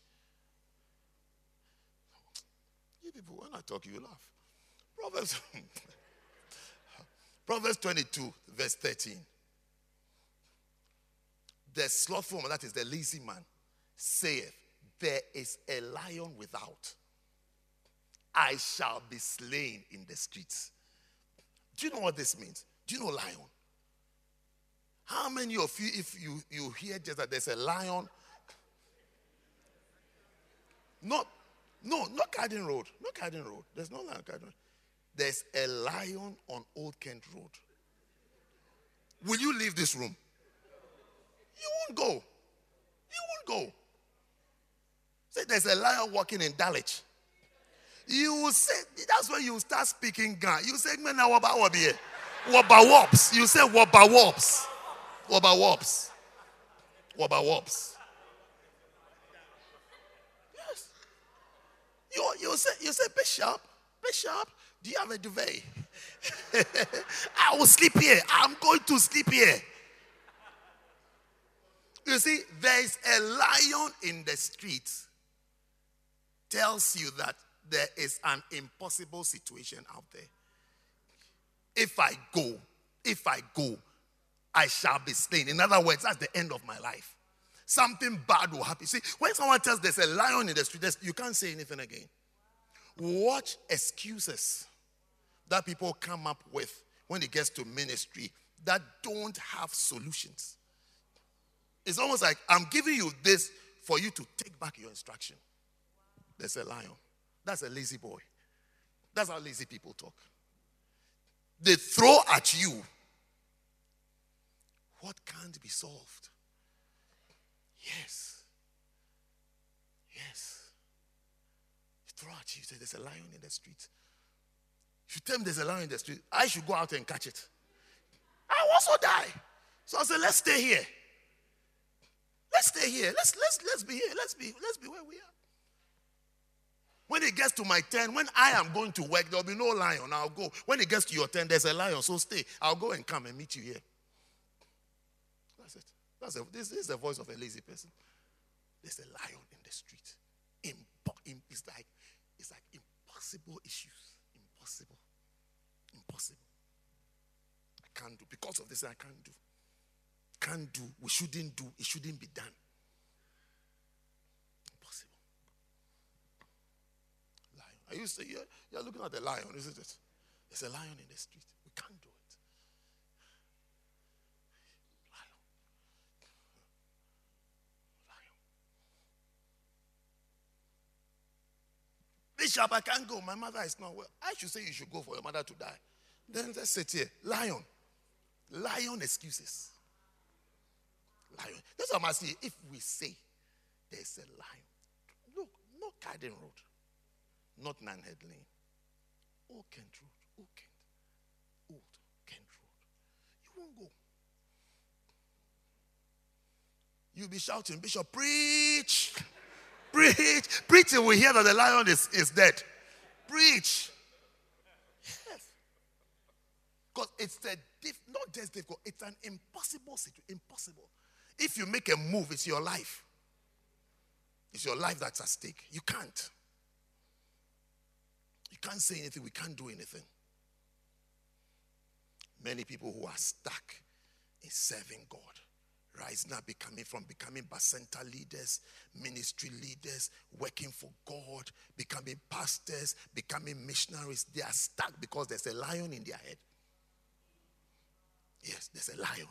You people, when I talk, you laugh. Proverbs, Proverbs 22, verse 13. The slothful man, that is the lazy man, saith, There is a lion without. I shall be slain in the streets. Do you know what this means? Do you know lion? How many of you, if you, you hear just that there's a lion, not no, not Garden Road. Not Garden Road. There's no land Garden Road. There's a lion on Old Kent Road. Will you leave this room? You won't go. You won't go. Say there's a lion walking in Dulwich. You will say that's when you start speaking Ghana. You say man waba wabi. Waba wops. You say waba wops. Waba wops. Waba wops. Yes. You, you say you say Bishop, Bishop, do you have a duvet? I will sleep here. I'm going to sleep here. You see, there is a lion in the street tells you that there is an impossible situation out there. If I go, if I go, I shall be slain. In other words, that's the end of my life. Something bad will happen. See, when someone tells there's a lion in the street, you can't say anything again. Watch excuses that people come up with when it gets to ministry that don't have solutions. It's almost like I'm giving you this for you to take back your instruction. There's a lion. That's a lazy boy. That's how lazy people talk. They throw at you what can't be solved. Yes. Yes. They throw at you, say there's a lion in the street. If you tell me there's a lion in the street, I should go out and catch it. I also die. So I said, let's stay here. Let's stay here. Let's let's let's be here. Let's be let's be where we are. When it gets to my turn, when I am going to work, there'll be no lion. I'll go. When it gets to your turn, there's a lion. So stay. I'll go and come and meet you here. That's a, this, this is the voice of a lazy person. There's a lion in the street. It's like it's like impossible issues. Impossible. Impossible. I can't do because of this. I can't do. Can't do. We shouldn't do. It shouldn't be done. Impossible. Lion. Are you say you're, you're looking at the lion, isn't it? There's a lion in the street. We can't do it. Lion. Lion. Bishop, I can't go. My mother is not well. I should say you should go for your mother to die. Then let's sit here. Lion. Lion excuses. Lion. That's what I'm asking. If we say there's a lion, look, not Garden Road not Nunhead Lane. Old Kent Road. Old Kent. Old Kent Road. You won't go. You'll be shouting, Bishop, preach. Preach. Preach till we hear that the lion is, is dead. Preach. Yes. Because it's a diff, not just difficult, it's an impossible situation. Impossible. If you make a move, it's your life. It's your life that's at stake. You can't You can't say anything, we can't do anything. Many people who are stuck in serving God, rising up, becoming from becoming bacenta leaders, ministry leaders, working for God, becoming pastors, becoming missionaries, they are stuck because there's a lion in their head. Yes, there's a lion.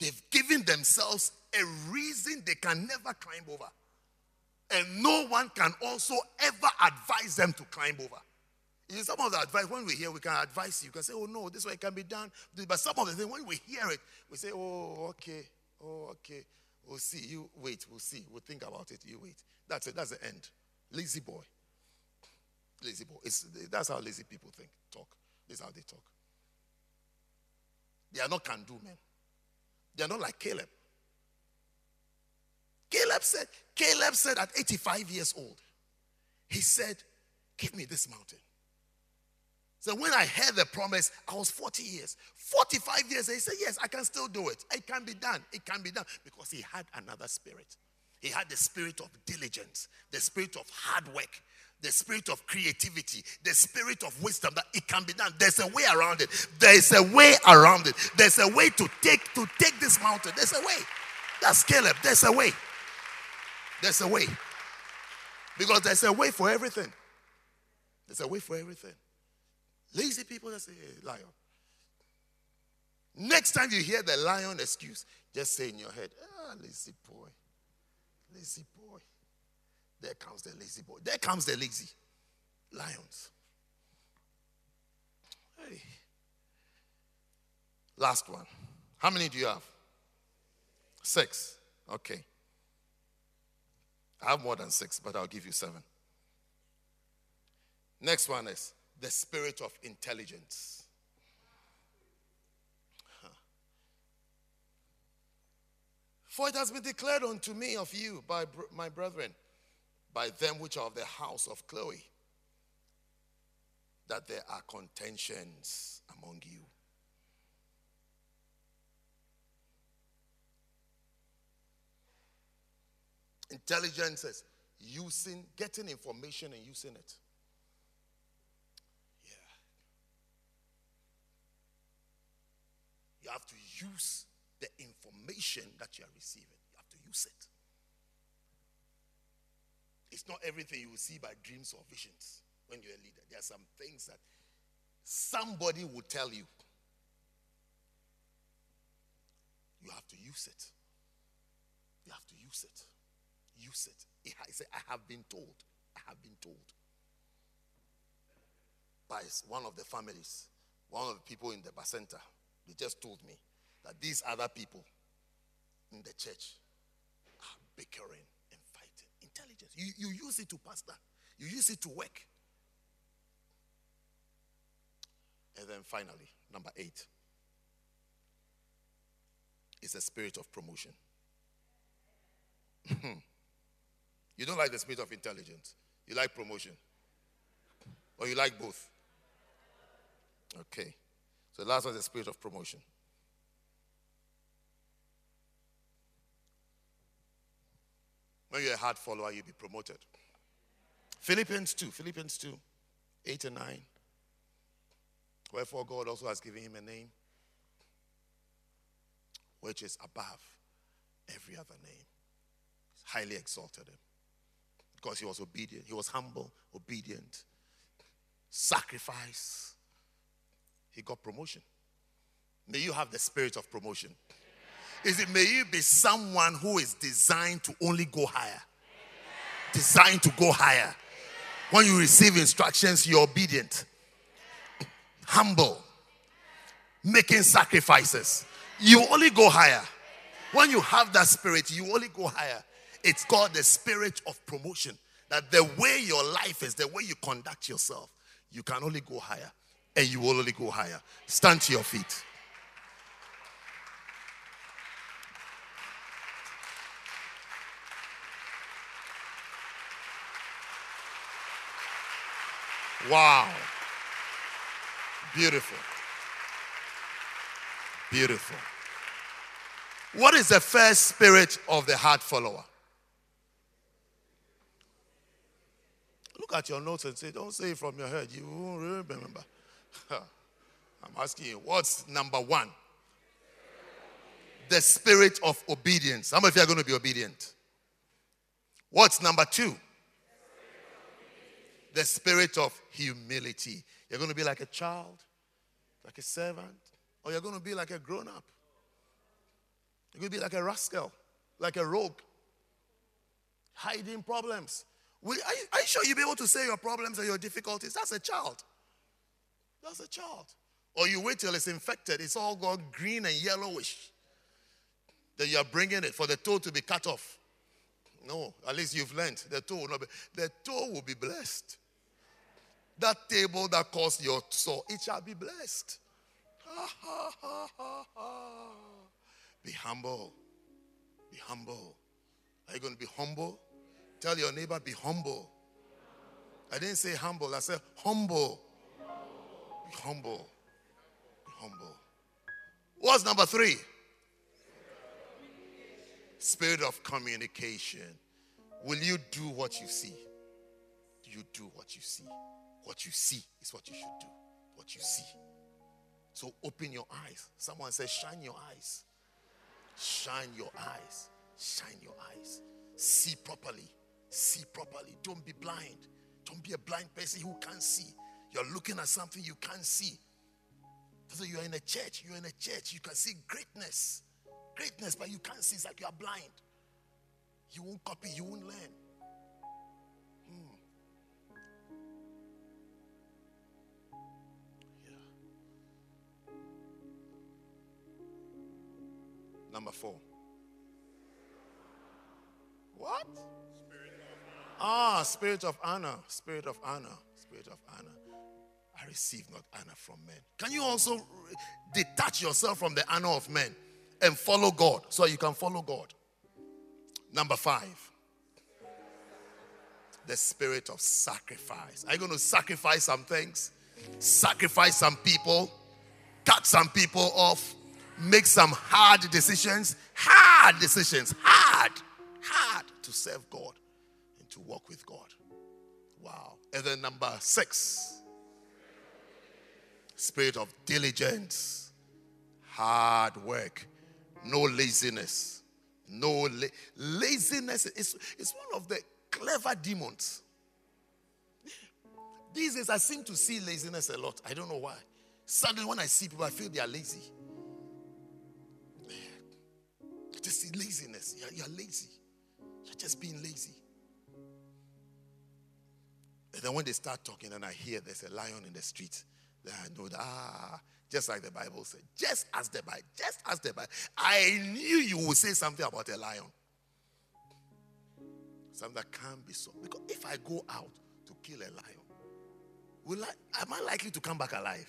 They've given themselves a reason they can never climb over and no one can also ever advise them to climb over. In some of the advice, when we hear, we can advise you. You can say, oh no, this way can be done. But some of the things, when we hear it, we say, oh, okay, oh, okay. We'll see. You wait, we'll see. We'll think about it. You wait. That's it. That's the end. Lazy boy. Lazy boy. It's, that's how lazy people think, talk. This is how they talk. They are not can do men. They are not like Caleb. Caleb said, Caleb said at 85 years old, he said, Give me this mountain. So when I heard the promise, I was 40 years. 45 years, he said, Yes, I can still do it. It can be done. It can be done. Because he had another spirit. He had the spirit of diligence, the spirit of hard work, the spirit of creativity, the spirit of wisdom that it can be done. There's a way around it. There is a way around it. There's a way to take to take this mountain. There's a way. That's Caleb. There's a way. There's a way. Because there's a way for everything. There's a way for everything. Lazy people that say, hey, lion. Next time you hear the lion excuse, just say in your head, ah, lazy boy. Lazy boy. There comes the lazy boy. There comes the lazy. Lions. Hey. Last one. How many do you have? Six. Okay. I have more than six, but I'll give you seven. Next one is the spirit of intelligence. For it has been declared unto me of you by my brethren, by them which are of the house of Chloe, that there are contentions among you. Intelligence is using, getting information and using it. You have to use the information that you are receiving. You have to use it. It's not everything you will see by dreams or visions when you're a leader. There are some things that somebody will tell you. You have to use it. You have to use it. Use it. He said, I have been told. I have been told by one of the families, one of the people in the Bacenta. They just told me that these other people in the church are bickering and fighting. Intelligence. You, you use it to pastor, you use it to work. And then finally, number eight is a spirit of promotion. Hmm. you don't like the spirit of intelligence, you like promotion. Or you like both? Okay. So the last is the spirit of promotion. When you're a hard follower, you'll be promoted. Philippians 2, Philippians 2, 8 and 9. Wherefore God also has given him a name which is above every other name. He's highly exalted him. Because he was obedient. He was humble, obedient, sacrifice. He got promotion. May you have the spirit of promotion is it may you be someone who is designed to only go higher. Designed to go higher. When you receive instructions, you're obedient, humble, making sacrifices. You only go higher. When you have that spirit, you only go higher. It's called the spirit of promotion. That the way your life is, the way you conduct yourself, you can only go higher. And you will only go higher. Stand to your feet. Wow. Beautiful. Beautiful. What is the first spirit of the heart follower? Look at your notes and say, don't say it from your head. You won't remember. I'm asking you, what's number one? The spirit of obedience. How many of you are going to be obedient? What's number two? the spirit of humility. You're going to be like a child, like a servant, or you're going to be like a grown up. You're going to be like a rascal, like a rogue, hiding problems. Are, you, are you sure you'll be able to say your problems and your difficulties? That's a child. That's a child. Or you wait till it's infected, it's all gone green and yellowish. Then you are bringing it for the toe to be cut off. No, at least you've learned. The toe will not be, the toe will be blessed. That table that caused your soul, it shall be blessed. be humble. Be humble. Are you going to be humble? Tell your neighbor, be humble. I didn't say humble, I said humble. Humble. Humble. What's number three? Spirit of communication. Will you do what you see? You do what you see? What you see is what you should do. What you see. So open your eyes. Someone says, shine your eyes. Shine your eyes. Shine your eyes. See properly. See properly. Don't be blind. Don't be a blind person who can't see. You're looking at something you can't see. So you're in a church, you're in a church, you can see greatness. Greatness, but you can't see. It's like you are blind. You won't copy, you won't learn. Hmm. Yeah. Number four. What? Spirit ah, spirit of honor, spirit of honor, spirit of honor. I receive not honor from men. Can you also detach yourself from the honor of men and follow God so you can follow God? Number five, the spirit of sacrifice. Are you going to sacrifice some things? Sacrifice some people? Cut some people off? Make some hard decisions? Hard decisions. Hard. Hard to serve God and to walk with God. Wow. And then number six, spirit of diligence, hard work, no laziness. No la- laziness is, is one of the clever demons. These days, I seem to see laziness a lot. I don't know why. Suddenly, when I see people, I feel they are lazy. Just see laziness. You're, you're lazy. You're just being lazy. And then when they start talking, and I hear there's a lion in the street, then I know that, ah, just like the Bible said, just as the Bible, just as the Bible. I knew you would say something about a lion. Something that can't be so. Because if I go out to kill a lion, will I, am I likely to come back alive?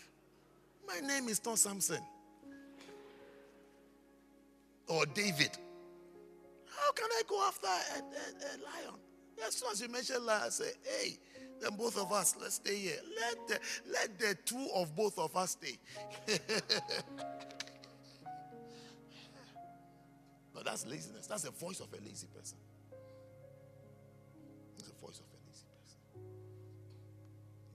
My name is not Samson or David. How can I go after a, a, a lion? As soon as you mention lion, I say, hey, then both of us, let's stay here. Let the, let the two of both of us stay. no, that's laziness. That's the voice of a lazy person. That's the voice of a lazy person.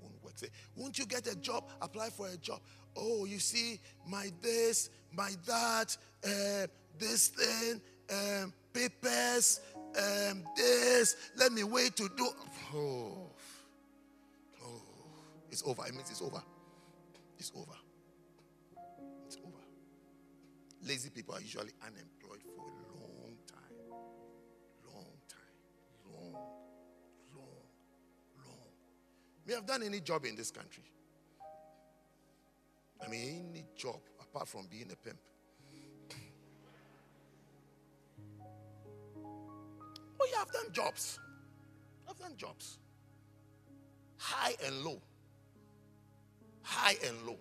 Won't work. Say, won't you get a job? Apply for a job. Oh, you see, my this, my that, uh, this thing, um, papers, um, this. Let me wait to do. Oh. It's over. It means it's over. It's over. It's over. Lazy people are usually unemployed for a long time. Long time. Long, long, long. We have done any job in this country. I mean, any job apart from being a pimp. Oh, yeah, I've done jobs. I've done jobs. High and low high and low.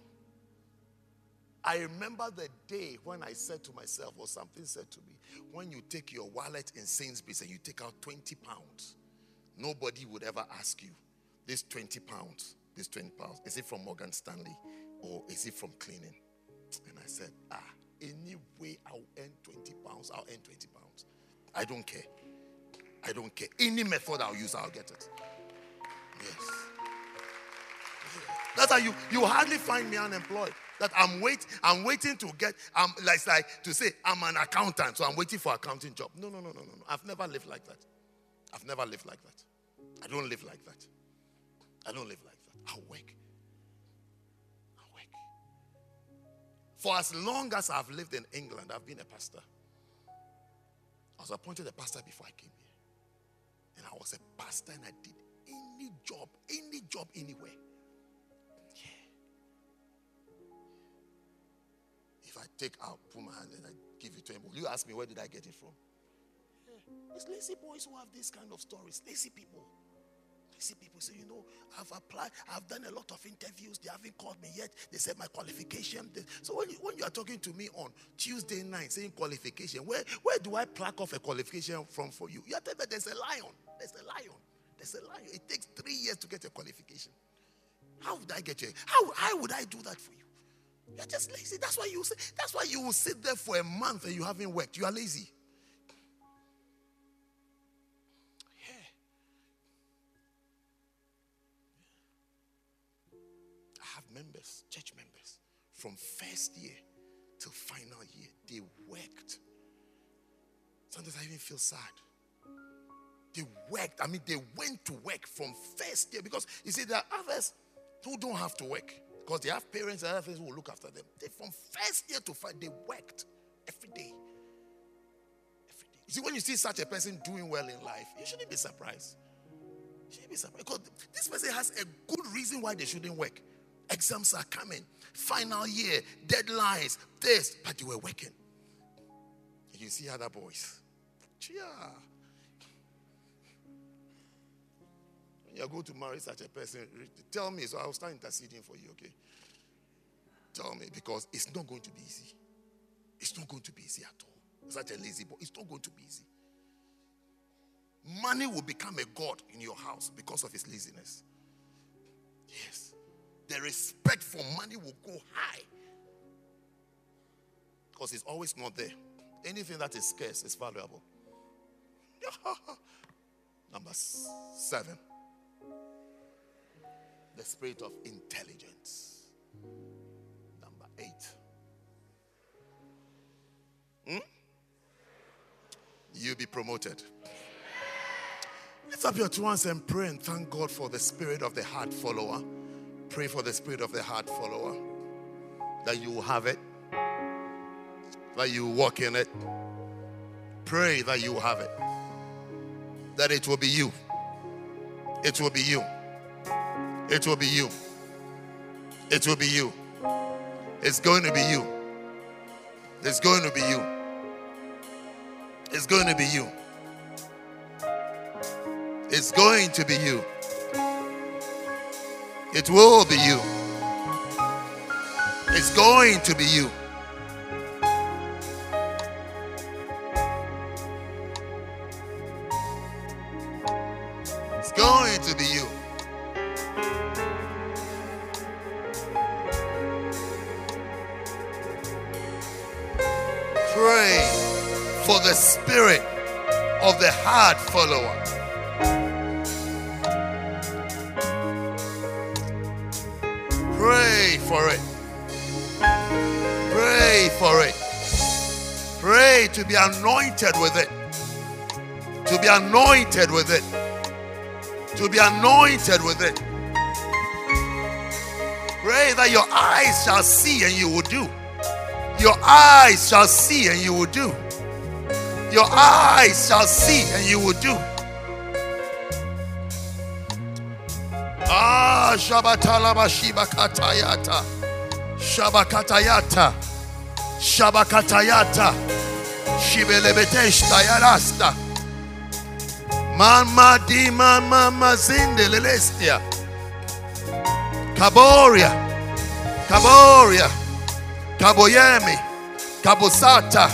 I remember the day when I said to myself, or something said to me, when you take your wallet in Sainsbury's and you take out 20 pounds, nobody would ever ask you, this 20 pounds, this 20 pounds, is it from Morgan Stanley or is it from cleaning? And I said, ah, any way I'll earn 20 pounds, I'll earn 20 pounds. I don't care. I don't care. Any method I'll use, I'll get it. Yes. That's how you, you hardly find me unemployed. That I'm wait, I'm waiting to get, I'm like, like to say I'm an accountant, so I'm waiting for accounting job. No, no, no, no, no, no. I've never lived like that. I've never lived like that. I don't live like that. I don't live like that. I work. I work. For as long as I've lived in England, I've been a pastor. I was appointed a pastor before I came here. And I was a pastor and I did any job, any job anywhere. If I take out, put my hand and I give it to him, 20 you ask me where did I get it from? Yeah. It's lazy boys who have these kind of stories. Lazy people. Lazy people say, you know, I've applied, I've done a lot of interviews. They haven't called me yet. They said my qualification. So when you, when you are talking to me on Tuesday night saying qualification, where, where do I pluck off a qualification from for you? You are telling me there's a lion. There's a lion. There's a lion. It takes three years to get a qualification. How would I get you? How, how would I do that for you? You're just lazy. That's why you say, that's why you will sit there for a month and you haven't worked. You are lazy. Yeah. I have members, church members, from first year till final year. They worked. Sometimes I even feel sad. They worked. I mean, they went to work from first year because you see, there are others who don't have to work. Because they have parents and other things who will look after them. They, from first year to five, they worked every day. Every day. You see, when you see such a person doing well in life, you shouldn't be surprised. You shouldn't be surprised. Because this person has a good reason why they shouldn't work. Exams are coming, final year, deadlines, this, but you were working. You see other boys. Chia. You're going to marry such a person. Tell me, so I'll start interceding for you, okay? Tell me, because it's not going to be easy. It's not going to be easy at all. Such a lazy boy. It's not going to be easy. Money will become a god in your house because of his laziness. Yes. The respect for money will go high because it's always not there. Anything that is scarce is valuable. Number seven, the spirit of intelligence. Number eight, hmm? you be promoted. Lift up your two hands and pray and thank God for the spirit of the heart follower. Pray for the spirit of the heart follower that you will have it, that you walk in it. Pray that you have it, that it will be you. It will be you. It will be you. It will be you. It's going to be you. It's going to be you. It's going to be you. It's going to be you. It will be you. It's going to be you. Anointed with it. Pray that your eyes shall see and you will do. Your eyes shall see and you will do. Your eyes shall see and you will do. Ah, Shabatalaba Shibakatayata. Shabakatayata. Shabakatayata. Shibelebetesh Tayarasta. Mama di mama mazinde lelestia. Kaboria. Kaboria. Kaboyemi. Kabosata.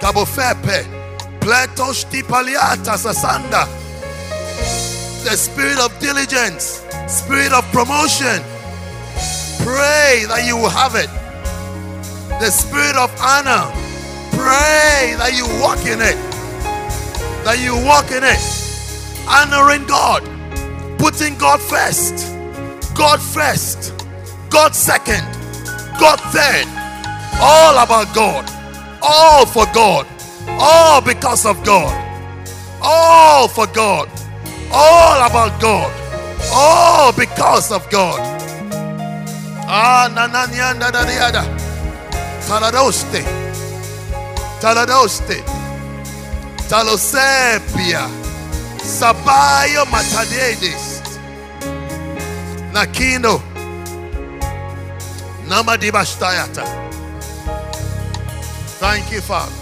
Kabofepe. Pletos tipaliata sasanda. The spirit of diligence spirit of promotion. Pray that you will have it. The spirit of honor. Pray that you walk in it. That you walk in it. Honoring God. Putting God first. God first. God second. God third. All about God. All for God. All because of God. All for God. All about God. All because of God. Ah, nananyanda dadiada. Taladoste. Taladoste. Talosepia. Sabayo matadedes. Nakindo. Namadibashtayata. Thank you, Father.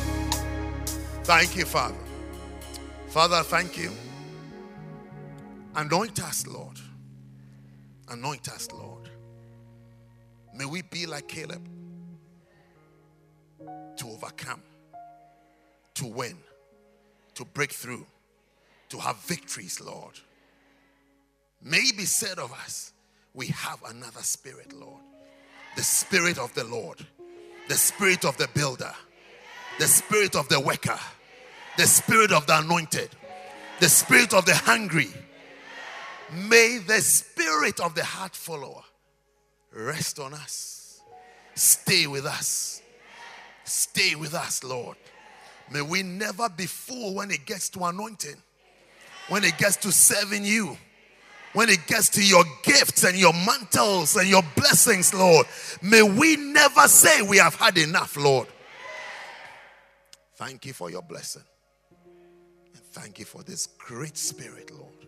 Thank you, Father. Father, thank you. Anoint us, Lord. Anoint us, Lord. May we be like Caleb to overcome, to win, to break through, to have victories, Lord. May be said of us, we have another spirit, Lord. The spirit of the Lord, the spirit of the builder, the spirit of the worker, the spirit of the anointed, the spirit of the hungry May the spirit of the heart follower rest on us. Stay with us. Stay with us, Lord. May we never be full when it gets to anointing, when it gets to serving you, when it gets to your gifts and your mantles and your blessings, Lord. May we never say we have had enough, Lord. Thank you for your blessing. And thank you for this great spirit, Lord.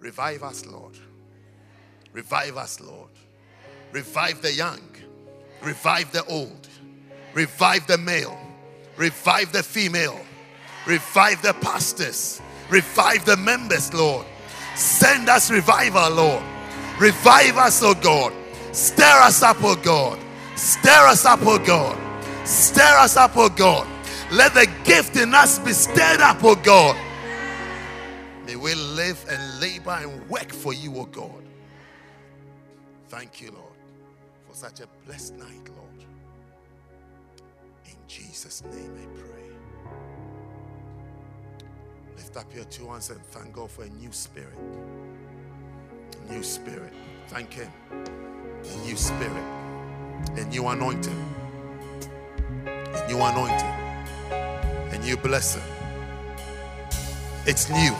Revive us, Lord. Revive us, Lord. Revive the young. Revive the old. Revive the male. Revive the female. Revive the pastors. Revive the members, Lord. Send us revival, Lord. Revive us, oh God. Stir us up, oh God. Stir us up, oh God. Stir us up, oh God. Let the gift in us be stirred up, oh God. May we live and labor and work for you, oh God. Thank you, Lord, for such a blessed night, Lord. In Jesus' name I pray. Lift up your two hands and thank God for a new spirit. A new spirit. Thank Him. A new spirit. A new anointing. A new anointing. A new blessing. It's new.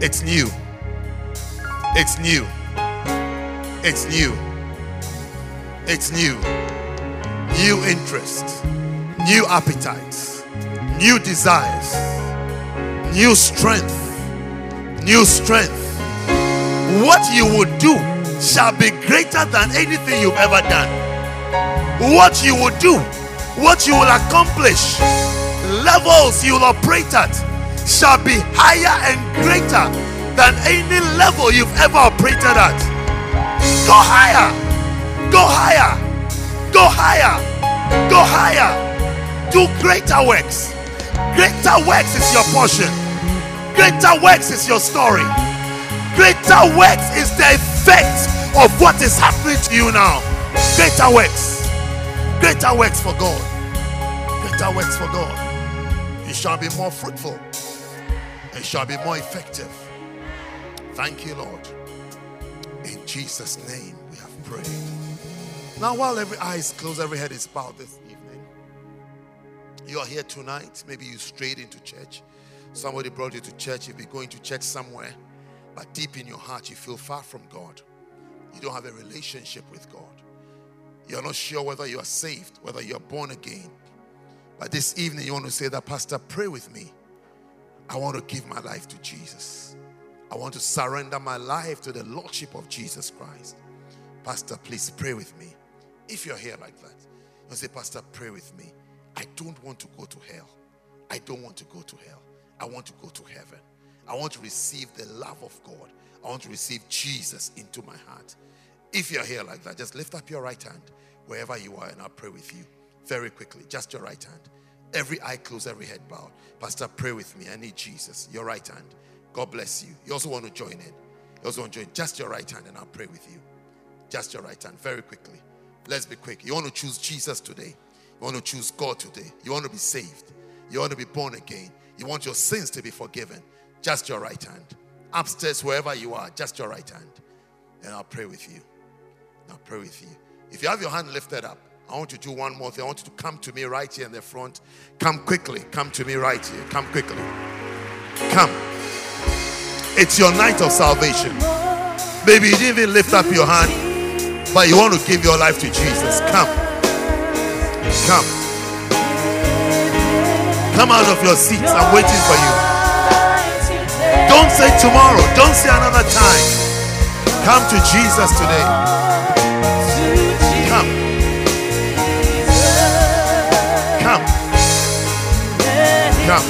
It's new. It's new. It's new. It's new. New interest. New appetites. New desires. New strength. New strength. What you would do shall be greater than anything you've ever done. What you would do, what you will accomplish, levels you will operate at shall be higher and greater than any level you've ever operated at. Go higher, go higher, go higher, go higher. Do greater works. Greater works is your portion, greater works is your story, greater works is the effect of what is happening to you now. Greater works, greater works for God, greater works for God. You shall be more fruitful It shall be more effective. Thank you, Lord. In Jesus' name we have prayed. Now, while every eye is closed, every head is bowed this evening, you are here tonight. Maybe you strayed into church. Somebody brought you to church. You'll be going to church somewhere, but deep in your heart, you feel far from God. You don't have a relationship with God. You're not sure whether you are saved, whether you're born again. But this evening, you want to say that, Pastor, pray with me. I want to give my life to Jesus. I want to surrender my life to the Lordship of Jesus Christ. Pastor, please pray with me. If you're here like that, you say, Pastor, pray with me. I don't want to go to hell. I don't want to go to hell. I want to go to heaven. I want to receive the love of God. I want to receive Jesus into my heart. If you're here like that, just lift up your right hand wherever you are and I'll pray with you very quickly. Just your right hand. Every eye closed, every head bowed. Pastor, pray with me. I need Jesus. Your right hand. God bless you. You also want to join in. You also want to join. Just your right hand and I'll pray with you. Just your right hand. Very quickly. Let's be quick. You want to choose Jesus today. You want to choose God today. You want to be saved. You want to be born again. You want your sins to be forgiven. Just your right hand. Upstairs, wherever you are, just your right hand. And I'll pray with you. I'll pray with you. If you have your hand lifted up, I want you to do one more thing. I want you to come to me right here in the front. Come quickly. Come to me right here. Come quickly. Come. It's your night of salvation. Maybe you didn't even lift up your hand, but you want to give your life to Jesus. Come. Come. Come out of your seats. I'm waiting for you. Don't say tomorrow. Don't say another time. Come to Jesus today. Come. Come. Come.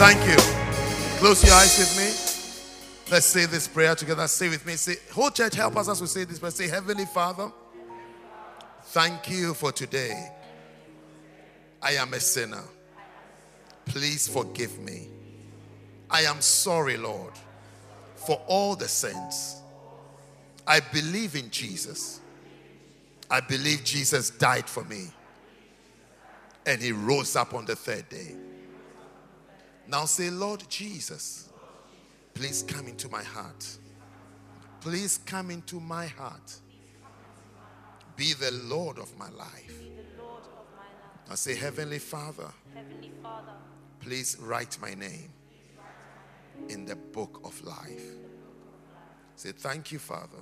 Thank you. Close your eyes with me. Let's say this prayer together. Say with me. Say, whole church, help us as we say this prayer. Say, Heavenly Father, thank you for today. I am a sinner. Please forgive me. I am sorry, Lord, for all the sins. I believe in Jesus. I believe Jesus died for me and he rose up on the third day. Now say, Lord Jesus, please come into my heart. Please come into my heart. Be the Lord of my life. Now say, Heavenly Father, Heavenly Father, please write my name in the book of life. Say, Thank you, Father,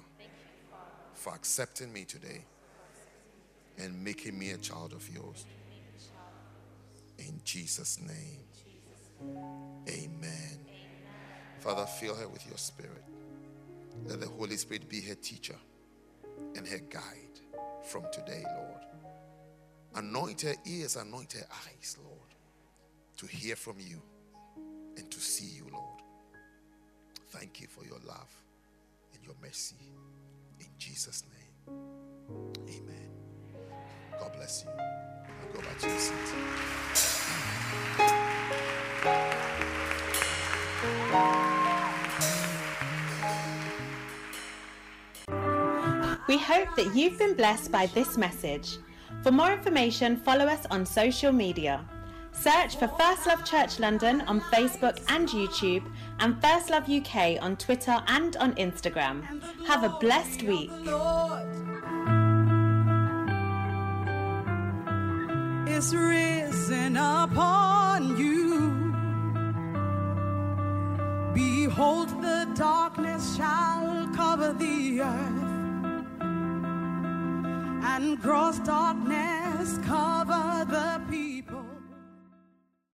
for accepting me today and making me a child of yours. In Jesus' name, amen. Father, fill her with your spirit. Let the Holy Spirit be her teacher and her guide from today, Lord. Anoint her ears, anoint her eyes, Lord, to hear from you and to see you, Lord. Thank you for your love and your mercy. In Jesus' name. Amen. God bless you. Go back to your seat. We hope that you've been blessed by this message. For more information, follow us on social media. Search for First Love Church London on Facebook and YouTube, and First Love UK on Twitter and on Instagram. Have a blessed week. Is risen upon you. Behold, the darkness shall cover the earth, and gross darkness cover the people.